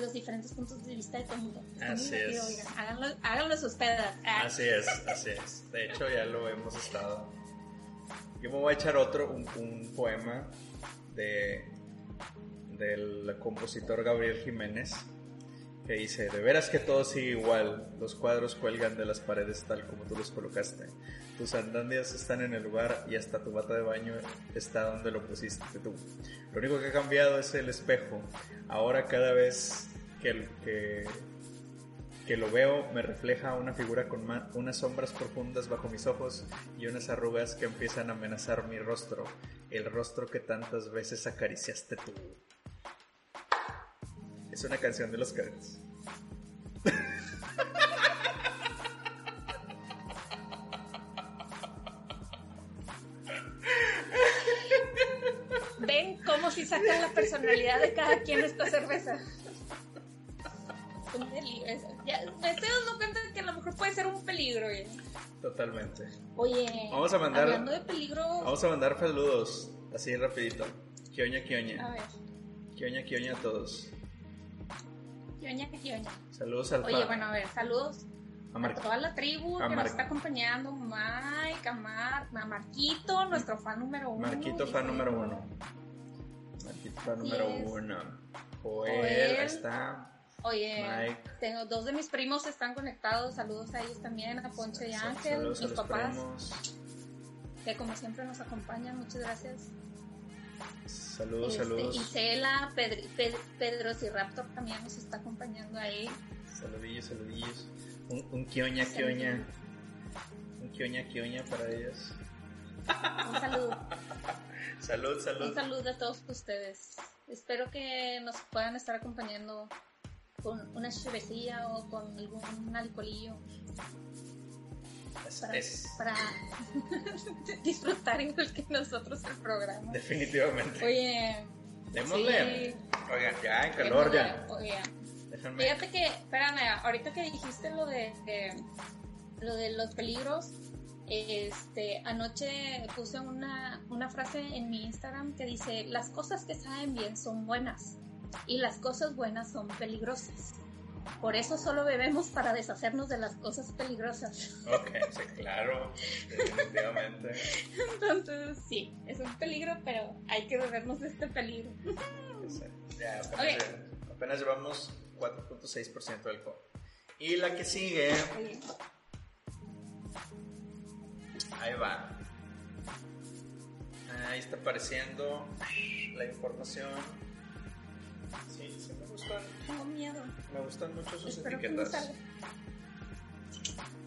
los diferentes puntos de vista de todo el mundo. Así es. oigan, háganlo, háganlos ustedes. Ah, Así es, así es. De hecho, ya lo hemos estado Yo me voy a echar otro, un, un poema de del compositor Gabriel Jiménez que dice, de veras que todo sigue igual, los cuadros cuelgan de las paredes tal como tú los colocaste, tus sandalias están en el lugar y hasta tu bata de baño está donde lo pusiste tú. Lo único que ha cambiado es el espejo, ahora cada vez que, que, que lo veo me refleja una figura con unas sombras profundas bajo mis ojos y unas arrugas que empiezan a amenazar mi rostro, el rostro que tantas veces acariciaste tú. Es una canción de los Cats. [laughs] ¿Ven cómo si sacan la personalidad de cada quien esta cerveza? Un peligro. Ya, me estoy dando cuenta de que a lo mejor puede ser un peligro. ¿eh? Totalmente. Oye, vamos a mandar, hablando de peligro. Vamos a mandar saludos así rapidito. Kioña, kioña. A ver. Kioña, kioña a todos. Kioña, kioña. Saludos al Oye, bueno, a ver, saludos a, toda la tribu a que Mar- nos está acompañando. Mike, a, Mar, a Marquito, nuestro fan número uno. Marquito fan número uno. Así número uno. Joel, Joel. ahí está. Oye, Mike. tengo dos de mis primos están conectados. Saludos a ellos también, a Ponche y Ángel, saludos mis papás, primos. que como siempre nos acompañan. Muchas gracias. Saludos, Este, saludos. Isela, Pedri- Ped- Pedro Raptor también nos está acompañando ahí. Saludillos, saludillos. Un, un kioña, Saludillo. kioña. Un kioña, kioña para ellos. Un saludo. Salud, Un salud. saludo a todos ustedes. Espero que nos puedan estar acompañando con una cervecilla o con algún alcoholillo Es- para, es- para [laughs] disfrutar igual que nosotros el programa. definitivamente. Oye, Démosle. sí. Oigan, ya, en calor ya. Déjenme. fíjate que, espérame, ahorita que dijiste lo de, de- lo de los peligros, este, anoche puse una, una frase en mi Instagram que dice, las cosas que saben bien son buenas y las cosas buenas son peligrosas. Por eso solo bebemos para deshacernos de las cosas peligrosas. [laughs] Ok, sí, claro. Definitivamente. Entonces, sí, es un peligro, pero hay que bebernos de este peligro. Ya, apenas, Ok. lle- apenas llevamos 4.6% de alcohol. Y la que sigue, Oye, ahí va. Ahí está apareciendo la información. Sí, sí me gustan, tengo miedo. me gustan mucho sus Espero etiquetas.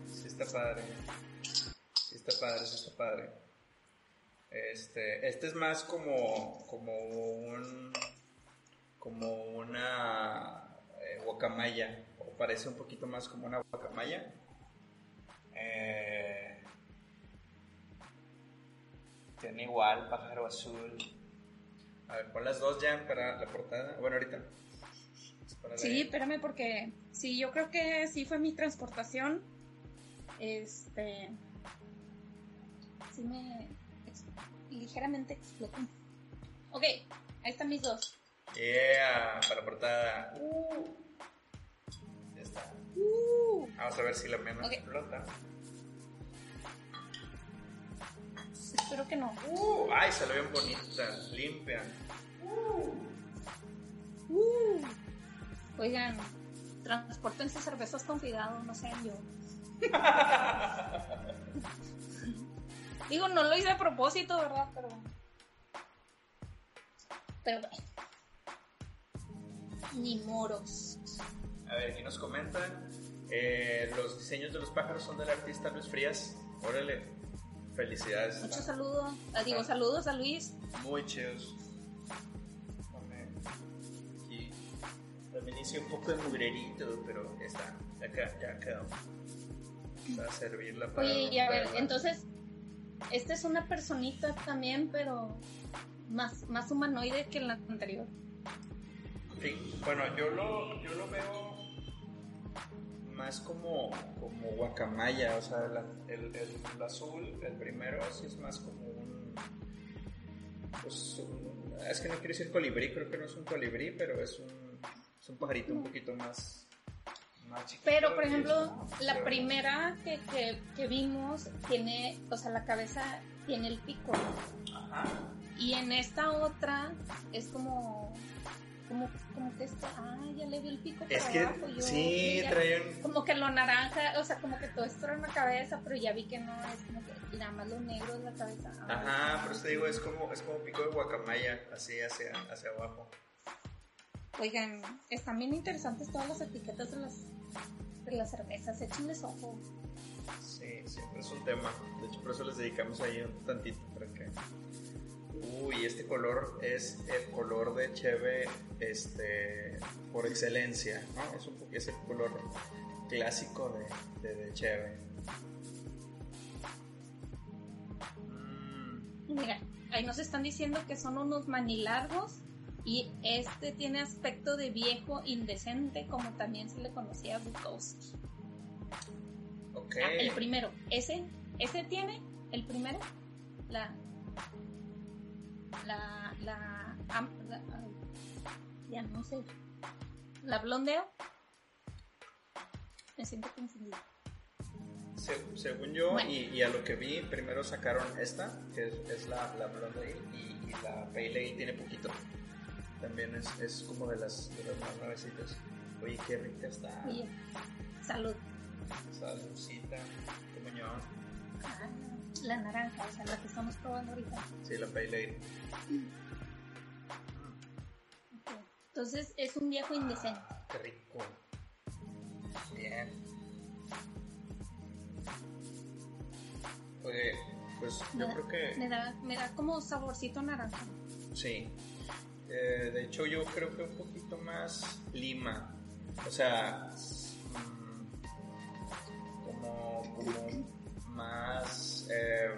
Sí está padre. Sí está padre, sí está padre. Este, este es más como, como un, como una eh, guacamaya, o parece un poquito más como una guacamaya. Eh, tiene igual pájaro azul. A ver, pon las dos ya para la portada. Bueno, ahorita. Sí, espérame porque sí, yo creo que sí fue mi transportación. Este, sí me ex- ligeramente explotó. Ok, ahí están mis dos. Yeah, para la portada. Uh. Ya está. Vamos a ver si la mía no explota. Espero que no. Uh, ay, salió bien bonita, limpia. Uh. Oigan, transporten sus cervezas con cuidado, no sean yo. [laughs] Digo, no lo hice a propósito, ¿verdad? Pero. Pero bueno. Ni moros. A ver, aquí nos comentan. eh, los diseños de los pájaros son del artista Luis Frías. Órale, felicidades. Muchos saludos. Ah, digo, saludos a Luis. Muy chidos. Aquí también hice un poco de mugrerito, pero está. Queda- ya quedó. Para servirla para. Oye, y a ver, entonces, esta es una personita también, pero más, más humanoide que la anterior. Sí, bueno, yo lo, yo lo veo más como, como guacamaya, o sea, la- el, el azul, el primero, sí es más como un, pues, un- es que no quiero decir colibrí, creo que no es un colibrí, pero es un, es un pajarito un poquito más, más chiquito. Pero, por es ejemplo, la pero- primera que, que, que vimos tiene, o sea, la cabeza tiene el pico. Y en esta otra es como como, como que está, ah, ya le vi el pico es para que, abajo. Yo, sí, ya- traen... Como que lo naranja, o sea, como que todo esto era una cabeza, pero ya vi que no, es como que nada más lo negro es la cabeza. Ah, Ajá, por eso te digo, es como, es como pico de guacamaya, así hacia, hacia abajo. Oigan, están bien interesantes todas las etiquetas de las, de las cervezas, échenles ojo. Sí, siempre es un tema. De hecho, por eso les dedicamos ahí un tantito para que. Uy, este color es el color de Cheve este, por excelencia, ¿no? Es, un, es el color clásico de, de, de Cheve. Mm, Mira, ahí nos están diciendo que son unos manilargos y este tiene aspecto de viejo indecente, como también se le conocía a Bukowski. ok. Ah, el primero, ese, ese tiene, el primero, la, la, la, ya no sé, la blondeo. Me siento confundida. Se- según yo, Bueno. y, y a lo que vi, primero sacaron esta, que es, es la, la Blonde Ale, y, y la Pale Ale tiene poquito. También es, es como de las, de las más nuevecitas. Oye, qué rica está. Oye, salud. Esa lucita, qué muñón. La naranja, o sea, la que estamos probando ahorita. Sí, la Pale Ale. Entonces es un viejo indecente. Qué rico. Bien. Oye, pues Me yo da- creo que... Me da, me da como saborcito naranja. Sí. Eh, de hecho, yo creo que un poquito más lima. O sea, mm, como, como más... eh,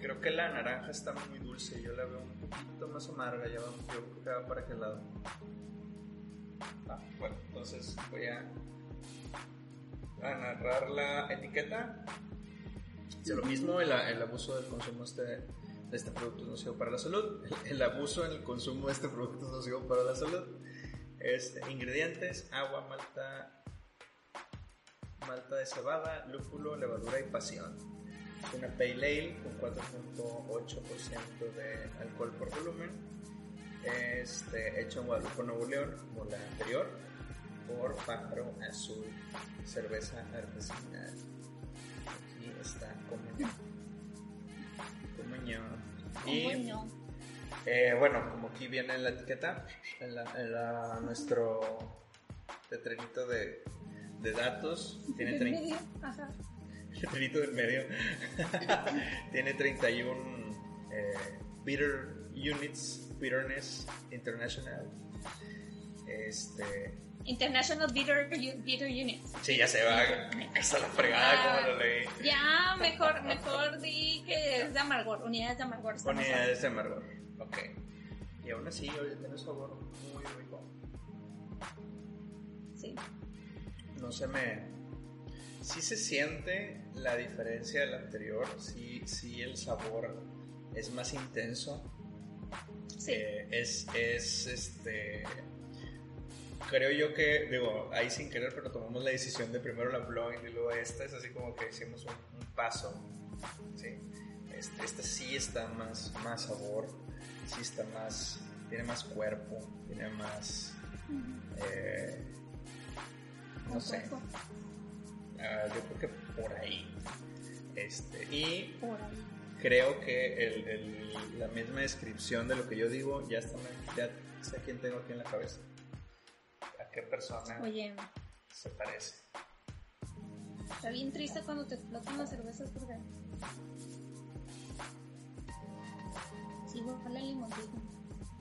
creo que la naranja está muy dulce. Yo la veo un poquito más amarga. Ya va, yo creo que va para aquel lado. Ah, bueno, entonces voy a, a narrar la etiqueta. Dice lo mismo, el, el abuso del consumo este, de este producto es nocivo para la salud. El, [laughs] el abuso en el consumo de este producto es nocivo para la salud. Este, ingredientes, agua, malta, malta de cebada, lúpulo, levadura y pasión. Es una pale ale con 4.8% de alcohol por volumen. Este, hecho en Guadalupe, Nuevo León, como la anterior, por Pájaro Azul, cerveza artesanal. Aquí está, como Y Bueno, eh, bueno, como aquí viene en la etiqueta, en, la, en la- nuestro letrerito de, de datos, tiene en 30, medio, ajá. letrerito del medio, [laughs] tiene 31 eh, bitter units, bitterness international. Este, International Bitter, Bitter Unit. sí, ya se va, esa la fregada como lo leí. Ya, mejor, mejor di que es de amargor, unidades de amargor. está Unidades de amargor. Ok. Y aún así, oye, tiene un No se me. Sí se siente la diferencia del anterior. Sí, sí el sabor es más intenso. Sí. Eh, es, es este. Creo yo que, digo, ahí sin querer, pero tomamos la decisión de primero la blonde y luego esta. Es así como que hicimos un, un paso. ¿sí? Este, esta sí está más, más sabor. Sí está más. Tiene más cuerpo. Tiene más. Eh, no sé. Ah, yo creo que por ahí. Este, y Por ahí. creo que el- el- la misma descripción de lo que yo digo ya está, ya sé quién tengo aquí en la cabeza. A qué persona Oye, se parece. está bien triste cuando te explotan las cervezas porque. Sí, ojalá el limoncito.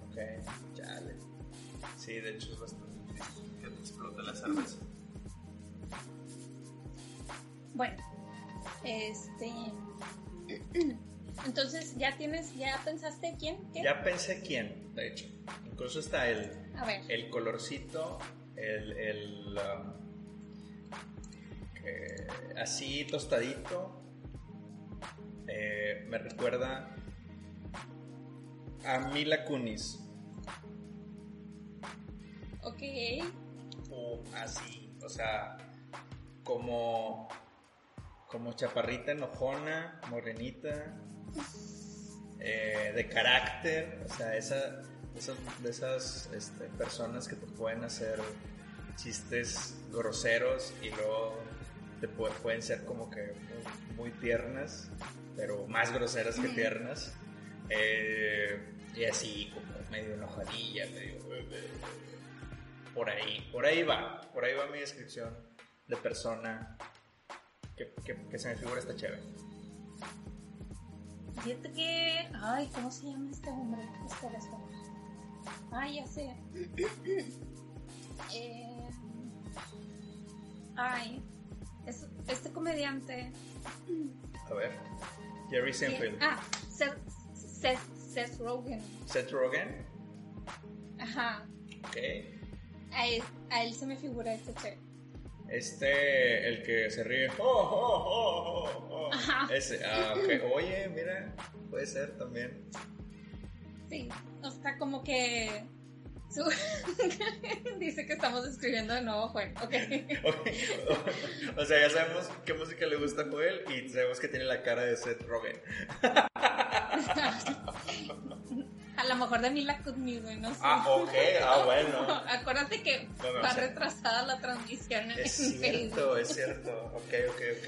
Ok, chale. Sí, de hecho es bastante triste que te explote la cerveza. Bueno, este. Entonces, ¿ya tienes, ya pensaste quién? ¿Qué? Ya pensé quién, de hecho. Incluso está el, A ver. el colorcito, el, el um, eh, así tostadito, eh, me recuerda a Mila Kunis, Ok. o así, o sea, como, como chaparrita, enojona, morenita, eh, de carácter, o sea, esa, esas, de esas este, personas que te pueden hacer chistes groseros y luego te pueden ser como que muy, tiernas, pero más groseras que tiernas. Eh, y así como medio enojadilla, medio... Por ahí, por ahí va, por ahí va mi descripción de persona que, que, se me figura esta chévere. Fíjate que. Ay, ¿cómo se llama este hombre? Espera, espera. Ay, ya sé. [laughs] eh, ay, es, este comediante. A ver. Jerry Seinfeld. Ah, Seth, Seth, Seth Rogen. Seth Rogen. Ajá. Ok. A él, a él se me figura este chévere. Este, el que se ríe. Oh, oh, oh, oh, oh. Ese. Ah. Oye, mira, puede ser también. Sí, o sea, como que. [laughs] Dice que estamos escribiendo de nuevo Joel. [laughs] Okay. o sea, ya sabemos qué música le gusta a Joel y sabemos que tiene la cara de Seth Rogen. [laughs] A lo mejor de Mila Kunis, güey, no sé. Ah, ok, ah, bueno. [laughs] Acuérdate que va retrasada la transmisión en Es cierto, es cierto. Ok, ok, ok.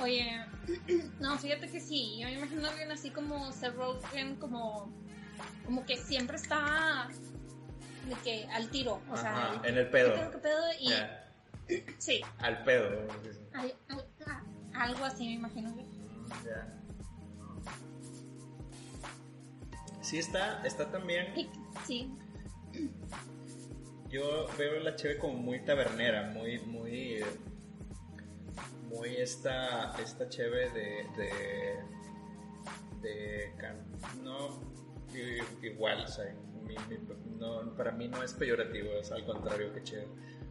Oye, no, fíjate que sí, yo me imagino bien así como Seth Rogen, como, como que siempre está de que al tiro, o sea, en el pedo. ¿Qué pedo? Y, Sí. Al pedo. algo así me imagino. Ya. Sí está, está también. Sí. Yo veo la cheve como muy tabernera, muy, muy, muy esta, esta cheve de, de, de no, igual, o sea, no, para mí no es peyorativo, es al contrario que cheve,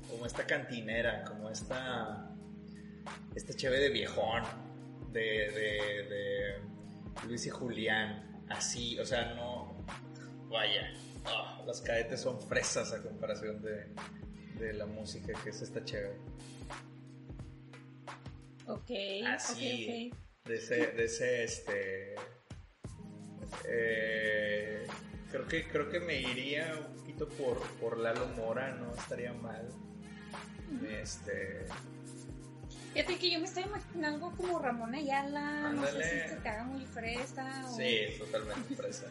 como esta cantinera, como esta, esta cheve de viejón, de, de, de Luis y Julián, así, o sea, no, vaya, ah, las cadetes son fresas a comparación de, de la música que es esta chévere. Ok, así, de ese, de ese, este, eh, creo que, creo que me iría un poquito por, por Lalo Mora, no estaría mal. Este, Fíjate que yo me estoy imaginando como Ramón Ayala, no sé si se te haga muy fresa. O... Sí, totalmente fresa.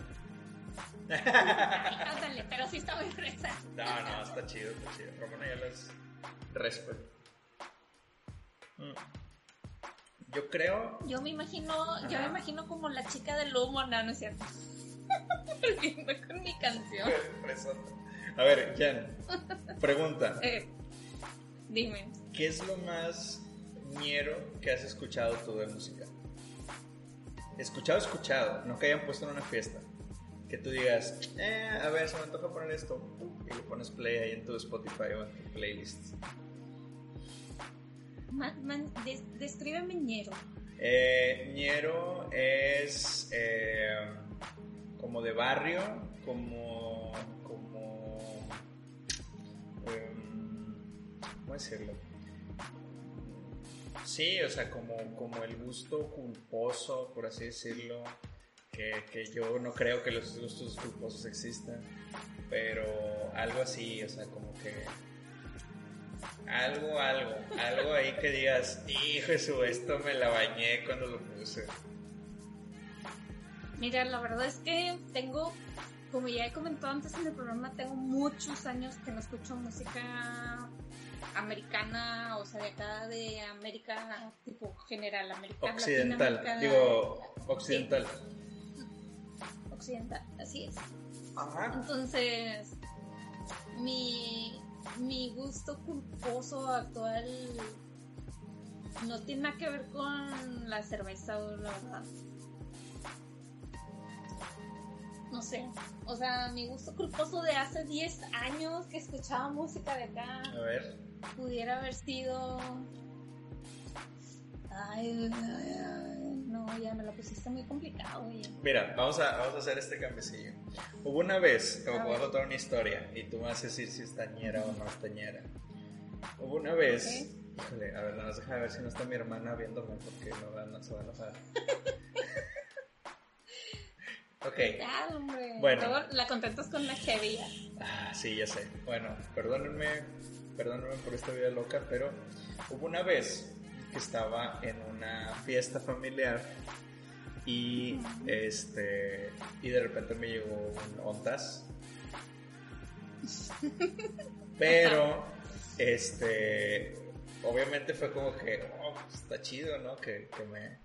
[laughs] Ándale, pero sí está muy fresa. No, no, está chido, está chido. Ramón Ayala es respeto. Mm. Yo creo. Yo me imagino, yo me imagino como la chica del humo, no, no es cierto. [laughs] Viendo con mi canción. [laughs] A ver, Jan, pregunta. Eh, dime. ¿Qué es lo más ñero que has escuchado tú de música? Escuchado, escuchado, no que hayan puesto en una fiesta. Que tú digas, eh, a ver, se me toca poner esto. Y le pones play ahí en tu Spotify o en tu playlist. descríbeme ñero. Eh, ñero es eh, como de barrio, como. como. Em, ¿Cómo decirlo? Sí, o sea, como, como el gusto culposo, por así decirlo, que, que yo no creo que los gustos culposos existan, pero algo así, o sea, como que algo, algo, algo ahí que digas, hijo su, esto me la bañé cuando lo puse. Mira, la verdad es que tengo, como ya he comentado antes en el programa, tengo muchos años que no escucho música americana, o sea, de acá de América, tipo general, americana. Occidental, digo, occidental. Occidental, así es. Ajá. Entonces, mi, mi gusto culposo actual no tiene nada que ver con la cerveza, la verdad. No sé, o sea, mi gusto culposo de hace 10 años que escuchaba música de acá. A ver pudiera haber sido... Ay, no, ya me lo pusiste muy complicado. Mira, vamos a, vamos a hacer este cambecillo. Hubo una vez, voy a contar una historia y tú me vas a decir si es tañera o no es tañera. Hubo una vez Híjole, a ver, más deja ver si no está mi hermana viéndome porque no, no se va a enojar. [laughs] ok. Ya, hombre. Bueno. Luego la contentas con la chevilla. Ah, sí, ya sé. Bueno, perdónenme, perdónenme por esta vida loca, pero hubo una vez que estaba en una fiesta familiar y este y de repente me llegó un ontas. [laughs] Pero este obviamente fue como que oh, pues, está chido, ¿no? Que, que me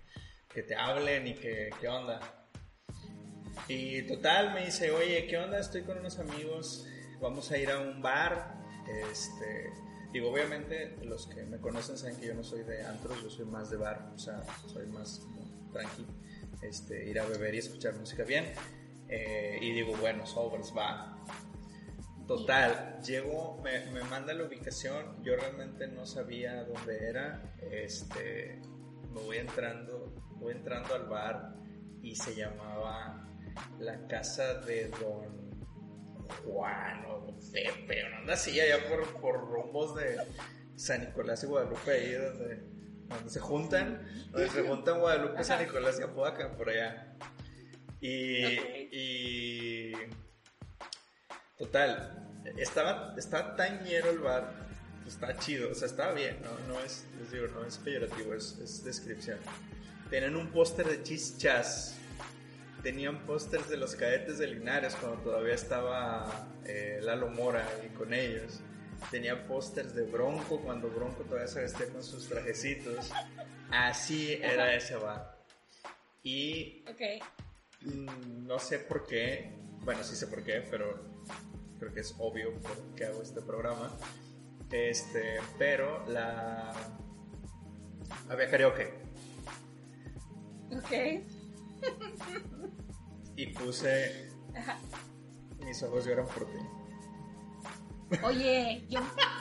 que te hablen y que qué onda. Y total, me dice, oye, ¿qué onda? Estoy con unos amigos, vamos a ir a un bar. Este, digo, obviamente, los que me conocen saben que yo no soy de antros, yo soy más de bar, o sea, soy más como tranqui. Este, ir a beber y escuchar música bien. Eh, y digo, bueno, sobres, va. Total, llego, me, me manda la ubicación, yo realmente no sabía dónde era. Este, me voy entrando, voy entrando al bar y se llamaba la casa de Don Juan o Pepe, o no anda así allá por, por rumbos de San Nicolás y Guadalupe, ahí donde, donde se juntan, donde se juntan Guadalupe, San Nicolás y Apodaca, por allá. Y, y total, estaba, estaba tan lleno el bar, pues estaba chido, o sea, estaba bien, no, no es, les digo, no es peyorativo, es, es descripción. Tenían un póster de Chichas tenían pósters de los cadetes de Linares cuando todavía estaba eh, Lalo Mora y con ellos. Tenían pósters de Bronco cuando Bronco todavía se vestía con sus trajecitos. Así era ese bar. Y Ok. mm, no sé por qué, bueno, sí sé por qué, pero creo que es obvio por qué hago este programa. Este, pero la. Había karaoke. Ok. Y puse. Mis ojos lloran por ti. Oye, yo,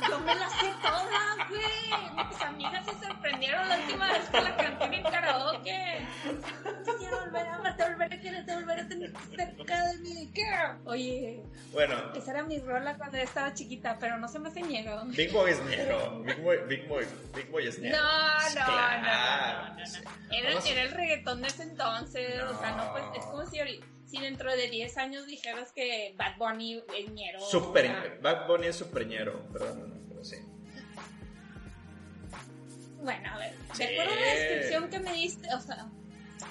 yo me la sé toda, güey. Mis amigas se sorprendieron la última vez que la canté en el karaoke. Quisiera volver a amarte, volver a quererte, volver a tener cerca de mí. ¿Qué? Oye, Bueno, esa era mi rola cuando estaba chiquita, pero no se me hace ñero. Big Boy es ñero. Big Boy, Big Boy, Big Boy es No, ñero. no, Claro. no, no, no, no. Era, era el reggaetón de ese entonces, o sea, no, pues No. es como si, ahori- si dentro de 10 años dijeras que Bad Bunny es ñero. o Super, sea, Bad Bunny es super ñero, perdón, no, pero sí. Bueno, a ver, Sí. de acuerdo a la descripción que me diste, o sea,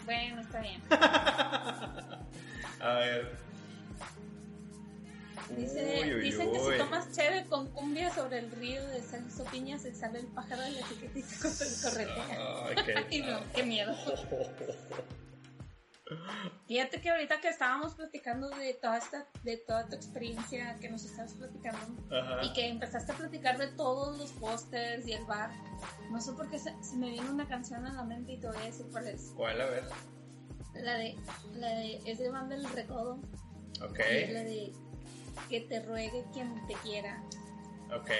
bueno, está bien. [laughs] A ver. Dice, Uy, uy, dicen que uy. si tomas cheve con cumbia sobre el río de Celso Piña se sale el pájaro de la etiquetita con el corretea. Ay, qué [laughs] no, qué miedo. [laughs] Fíjate que ahorita que estábamos platicando de toda esta, de toda tu experiencia que nos estabas platicando Ajá. y que empezaste a platicar de todos los pósters y el bar, no sé por qué se, se me vino una canción a la mente y te voy a decir cuál es. ¿Cuál? A ver. La de, la de, es de Banda del Recodo. Ok. Y es la de que te ruegue quien te quiera, Ok.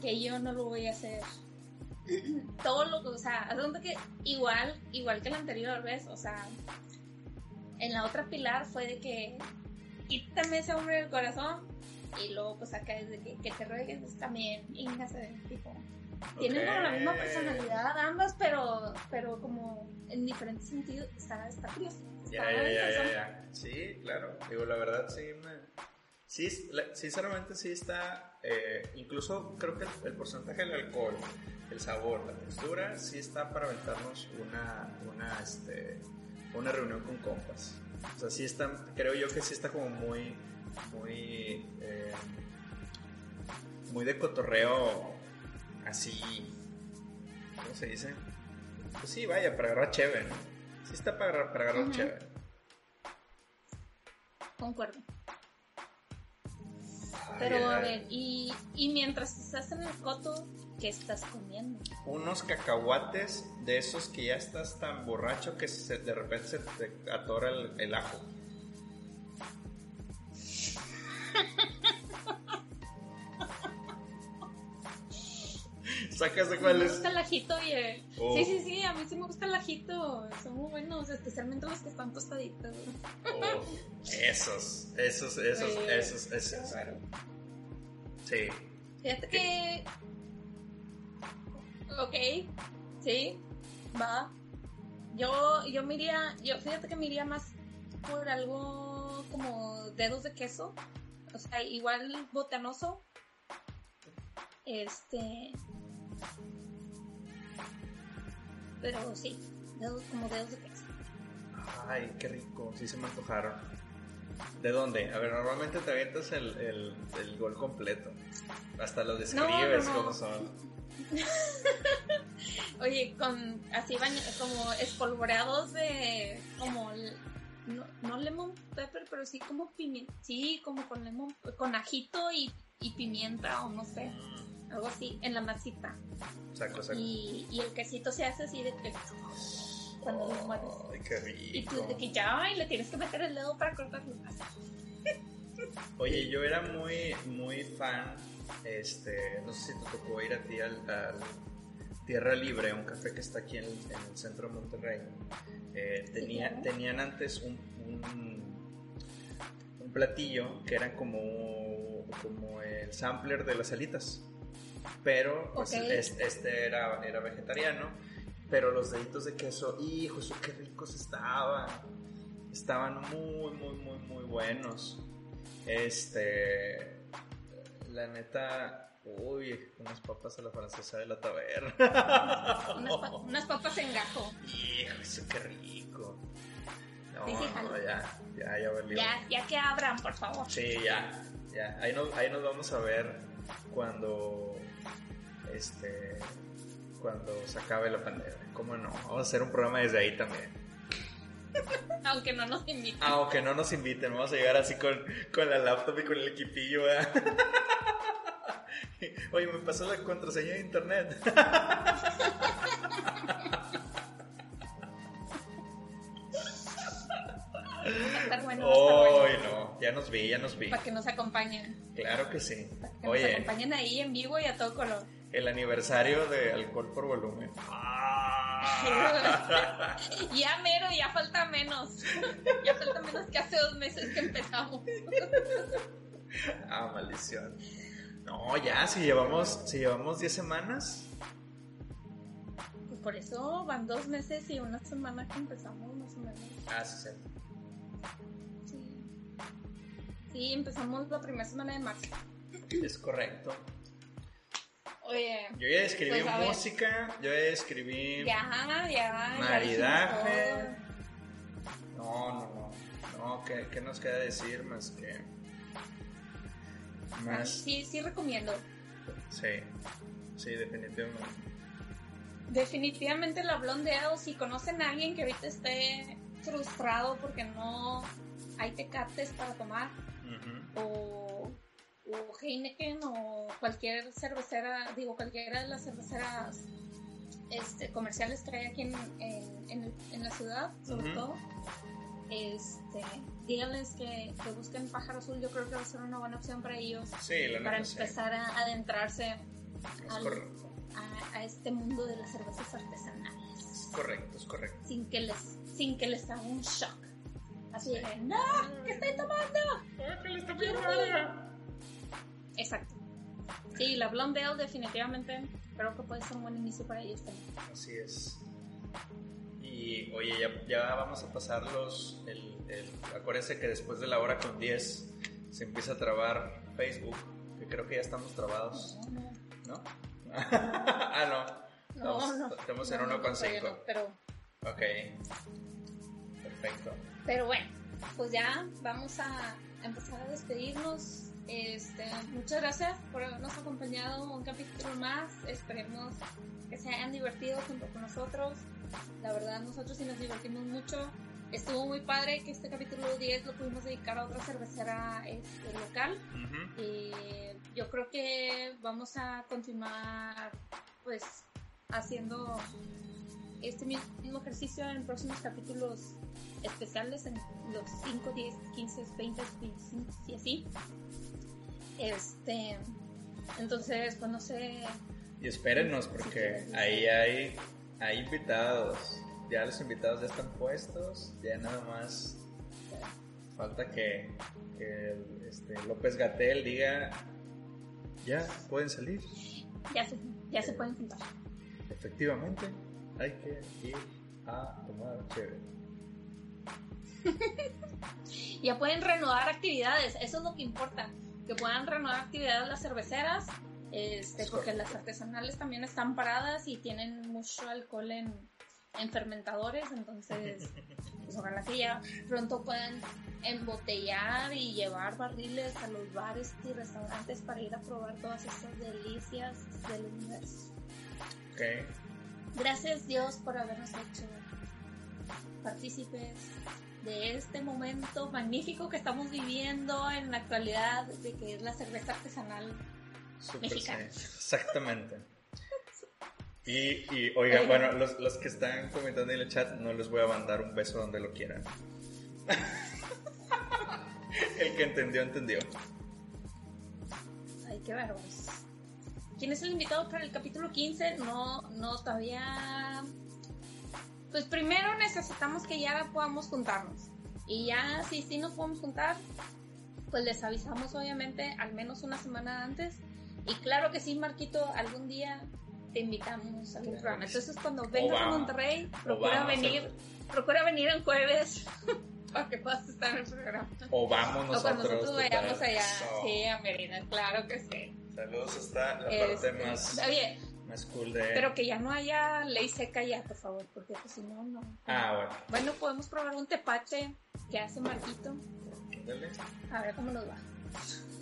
que yo no lo voy a hacer. Todo lo que, o sea, haz que igual, igual que la anterior vez, o sea, en la otra pilar fue de que quítame ese hombre del corazón y luego pues acá es de que, que te ruegues pues, también, íngase, tipo. Tienen como la misma personalidad ambas, pero, pero como en diferentes sentidos, está, está curioso. Ya, ya, ya. Sí, claro. Digo, la verdad, sí me. Sí, sinceramente sí está. eh, incluso creo que el, el porcentaje del alcohol, el sabor, la textura, sí está para aventarnos una, una, este, una reunión con compas. O sea, sí está. Creo yo que sí está como muy. Muy. eh, muy de cotorreo. Así. ¿Cómo se dice? Pues sí, vaya, para agarrar chévere, ¿no? Sí está para agarrar, para agarrar Ujú. chévere. Concuerdo. Ay, Pero a ver, y, y mientras estás en el coto, ¿qué estás comiendo? Unos cacahuates de esos que ya estás tan borracho que se- de repente se te atora el, el ajo. [laughs] ¿Sacas de cuál me es? gusta el ajito eh, Oh. Sí, sí, sí, a mí sí me gusta el ajito. Son muy buenos, especialmente los que están tostaditos. Oh, esos, esos, esos, Sí. esos, esos. Sí. Fíjate que Ok, sí, va. Yo, yo me iría, yo fíjate que me iría más por algo como dedos de queso. O sea, igual botanoso. Este. Pero sí, dedos como dedos de queso. Ay, qué rico, sí se me antojaron. ¿De dónde? A ver, normalmente te avientas el, el, el gol completo. Hasta lo describes no, no. como son. [laughs] Oye, con así como espolvoreados de como no, no lemon pepper, pero sí como pimienta, sí, como con lemon con ajito y, y pimienta o no sé, algo así en la masita. Saco, saco. Y, y el quesito se hace así de que cuando lo mueves. Ay, qué rico. Y tú de que ya, ay, le tienes que meter el dedo para cortarlo. [laughs] Oye, yo era muy, muy fan, este, no sé si te tocó ir a ti al, al Tierra Libre, un café que está aquí en, en el centro de Monterrey. Eh, tenía. Tenían antes un, un, un platillo que era como, como el sampler de las alitas, pero pues, Ok. es- este era, era vegetariano, pero los deditos de queso, hijo, eso qué ricos estaban. Estaban muy, muy, muy, muy buenos. Este. La neta. Uy, unas papas a la francesa de la taberna. [laughs] Unas, pa- unas papas en gajo. Hijo, eso qué rico. No, Sí, sí, no, ya, ya, ya valió. Ya, ya que abran, por favor. Sí, ya, ya. Ahí ahí nos vamos a ver cuando. Este. Cuando se acabe la pandemia. ¿Cómo no? Vamos a hacer un programa desde ahí también. [laughs] Aunque no nos inviten. Aunque no nos inviten, vamos a llegar así con, con la laptop y con el equipillo, ¿verdad? [laughs] Oye, me pasó la contraseña de internet. [laughs] ya nos vi, ya nos vi. Para que nos acompañen. Claro que sí. Para que nos acompañen ahí en vivo y a todo color. el aniversario de Alcohol por Volumen. Ah. [laughs] Ya mero, ya falta menos. Ya falta menos que hace dos meses que empezamos. [laughs] Ah, maldición. No, ya, si llevamos, si llevamos 10 semanas. Pues por eso van dos meses y una semana que empezamos más o menos. Ah, sí, sí. Sí. Sí, empezamos la primera semana de marzo. Es correcto. Oye, Yo ya escribí Pues, ver. música, yo ya escribí ya, ya. maridaje. No, no, no. No, ¿qué, qué nos queda decir más que. Más. Sí, sí recomiendo. Sí, sí, definitivamente. Definitivamente la Blonde Ale, si conocen a alguien que ahorita esté frustrado porque no hay tecates para tomar, O, o Heineken, o cualquier cervecera, digo, cualquiera de las cerveceras este, comerciales que hay aquí en, en- en el- en la ciudad, sobre todo, este, díganles que, que busquen Pájaro Azul, yo creo que va a ser una buena opción para ellos, Sí, la para sí. empezar a adentrarse al- a, a este mundo de las cervezas artesanales Es correcto, es correcto. sin que les sin que les haga un shock así de no ¿qué estoy tomando? exacto sí la Blonde Ale definitivamente creo que puede ser un buen inicio para ellos también Así es. Y oye, ya, ya vamos a pasar los. El, el- acuérdense que después de la hora con 10 se empieza a trabar Facebook, que creo que ya estamos trabados, ¿no? [laughs] ah, no. no Estamos, no estamos en no, uno no, con todavía cinco. no, pero Ok. Perfecto. Pero bueno, pues ya vamos a empezar a despedirnos. Este, muchas gracias por habernos acompañado un capítulo más. Esperemos que se hayan divertido junto con nosotros. La verdad, nosotros sí nos divertimos mucho. Estuvo muy padre que este capítulo 10 lo pudimos dedicar a otra cervecera este, local. Y yo creo que vamos a continuar pues haciendo este mismo ejercicio en próximos capítulos especiales en los 5, 10, 15, 20, 25 y así. Este, entonces, pues no sé, Y espérennos porque ahí hay, hay invitados. Ya los invitados ya están puestos. Ya nada más falta que, este, López Gatel diga, ya, pueden salir. ya se, ya se pueden juntar. efectivamente hay que ir a tomar chévere. [laughs] ya pueden renovar actividades, eso es lo que importa, que puedan renovar actividades las cerveceras, este, porque las artesanales también están paradas y tienen mucho alcohol en, en fermentadores, entonces [laughs] pues ojalá que ya pronto puedan embotellar y llevar barriles a los bares y restaurantes para ir a probar todas estas delicias del universo. Okay. Gracias Dios por habernos hecho partícipes de este momento magnífico que estamos viviendo en la actualidad de que es la cerveza artesanal mexicana. Exactamente. [laughs] Y, y oigan, bueno, los, los, que están comentando en el chat, no les voy a mandar un beso donde lo quieran. [laughs] el que entendió, entendió. Ay, qué verbos. ¿Quién es el invitado para el capítulo 15? No, no, todavía. Pues primero necesitamos que ya podamos juntarnos. Y ya, si sí nos podemos juntar, pues les avisamos obviamente al menos una semana antes. Y claro que sí, Marquito, algún día te invitamos al programa. Entonces cuando vengas a Monterrey, procura venir, procura venir el jueves [laughs] para que puedas estar en el programa. O vamos nosotros. O cuando nosotros vayamos allá, sí, a Merida, claro que sí. Saludos hasta la parte Este, más, Está bien, más cool de... pero que ya no haya ley seca ya, por favor, porque pues si no, no. Ah, bueno. Bueno, podemos probar un tepache que hace Marquito. Dale. A ver cómo nos va.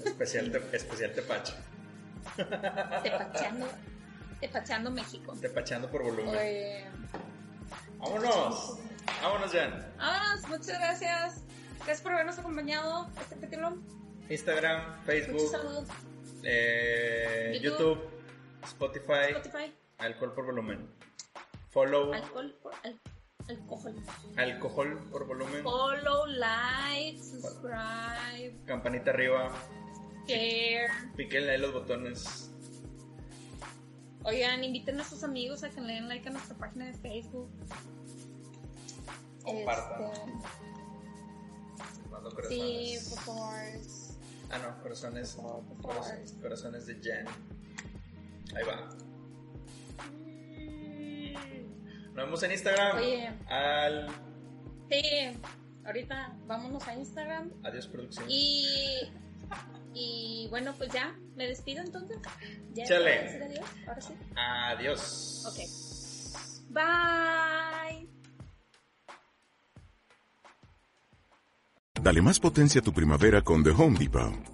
Especial, te, especial tepache. Tepacheando, tepacheando México. Tepachando por volumen. Oye, Vámonos. Vámonos, Jan. vámonos, muchas gracias. Gracias por habernos acompañado este capítulo. Instagram, Muchos Facebook, saludos. eh, YouTube. YouTube, Spotify, Spotify, Alcohol por volumen. Follow, alcohol, por, al, alcohol. Alcohol por volumen. Follow, like, subscribe, Campanita arriba. share. Píquenle ahí los botones. Oigan, inviten a sus amigos a que le den like a nuestra página de Facebook. Compartan. Este, sí, por favor. Ah, no, corazones. Por favor. Corazones, corazones de Jan. Ahí va. Nos vemos en Instagram. Oye. Al. Sí, ahorita vámonos a Instagram. Adiós, producción. Y, y bueno, pues ya, me despido entonces. Ya Chale. ¿puedo decir adiós, ahora sí. Adiós. Ok. Bye. Dale más potencia a tu primavera con The Home Depot.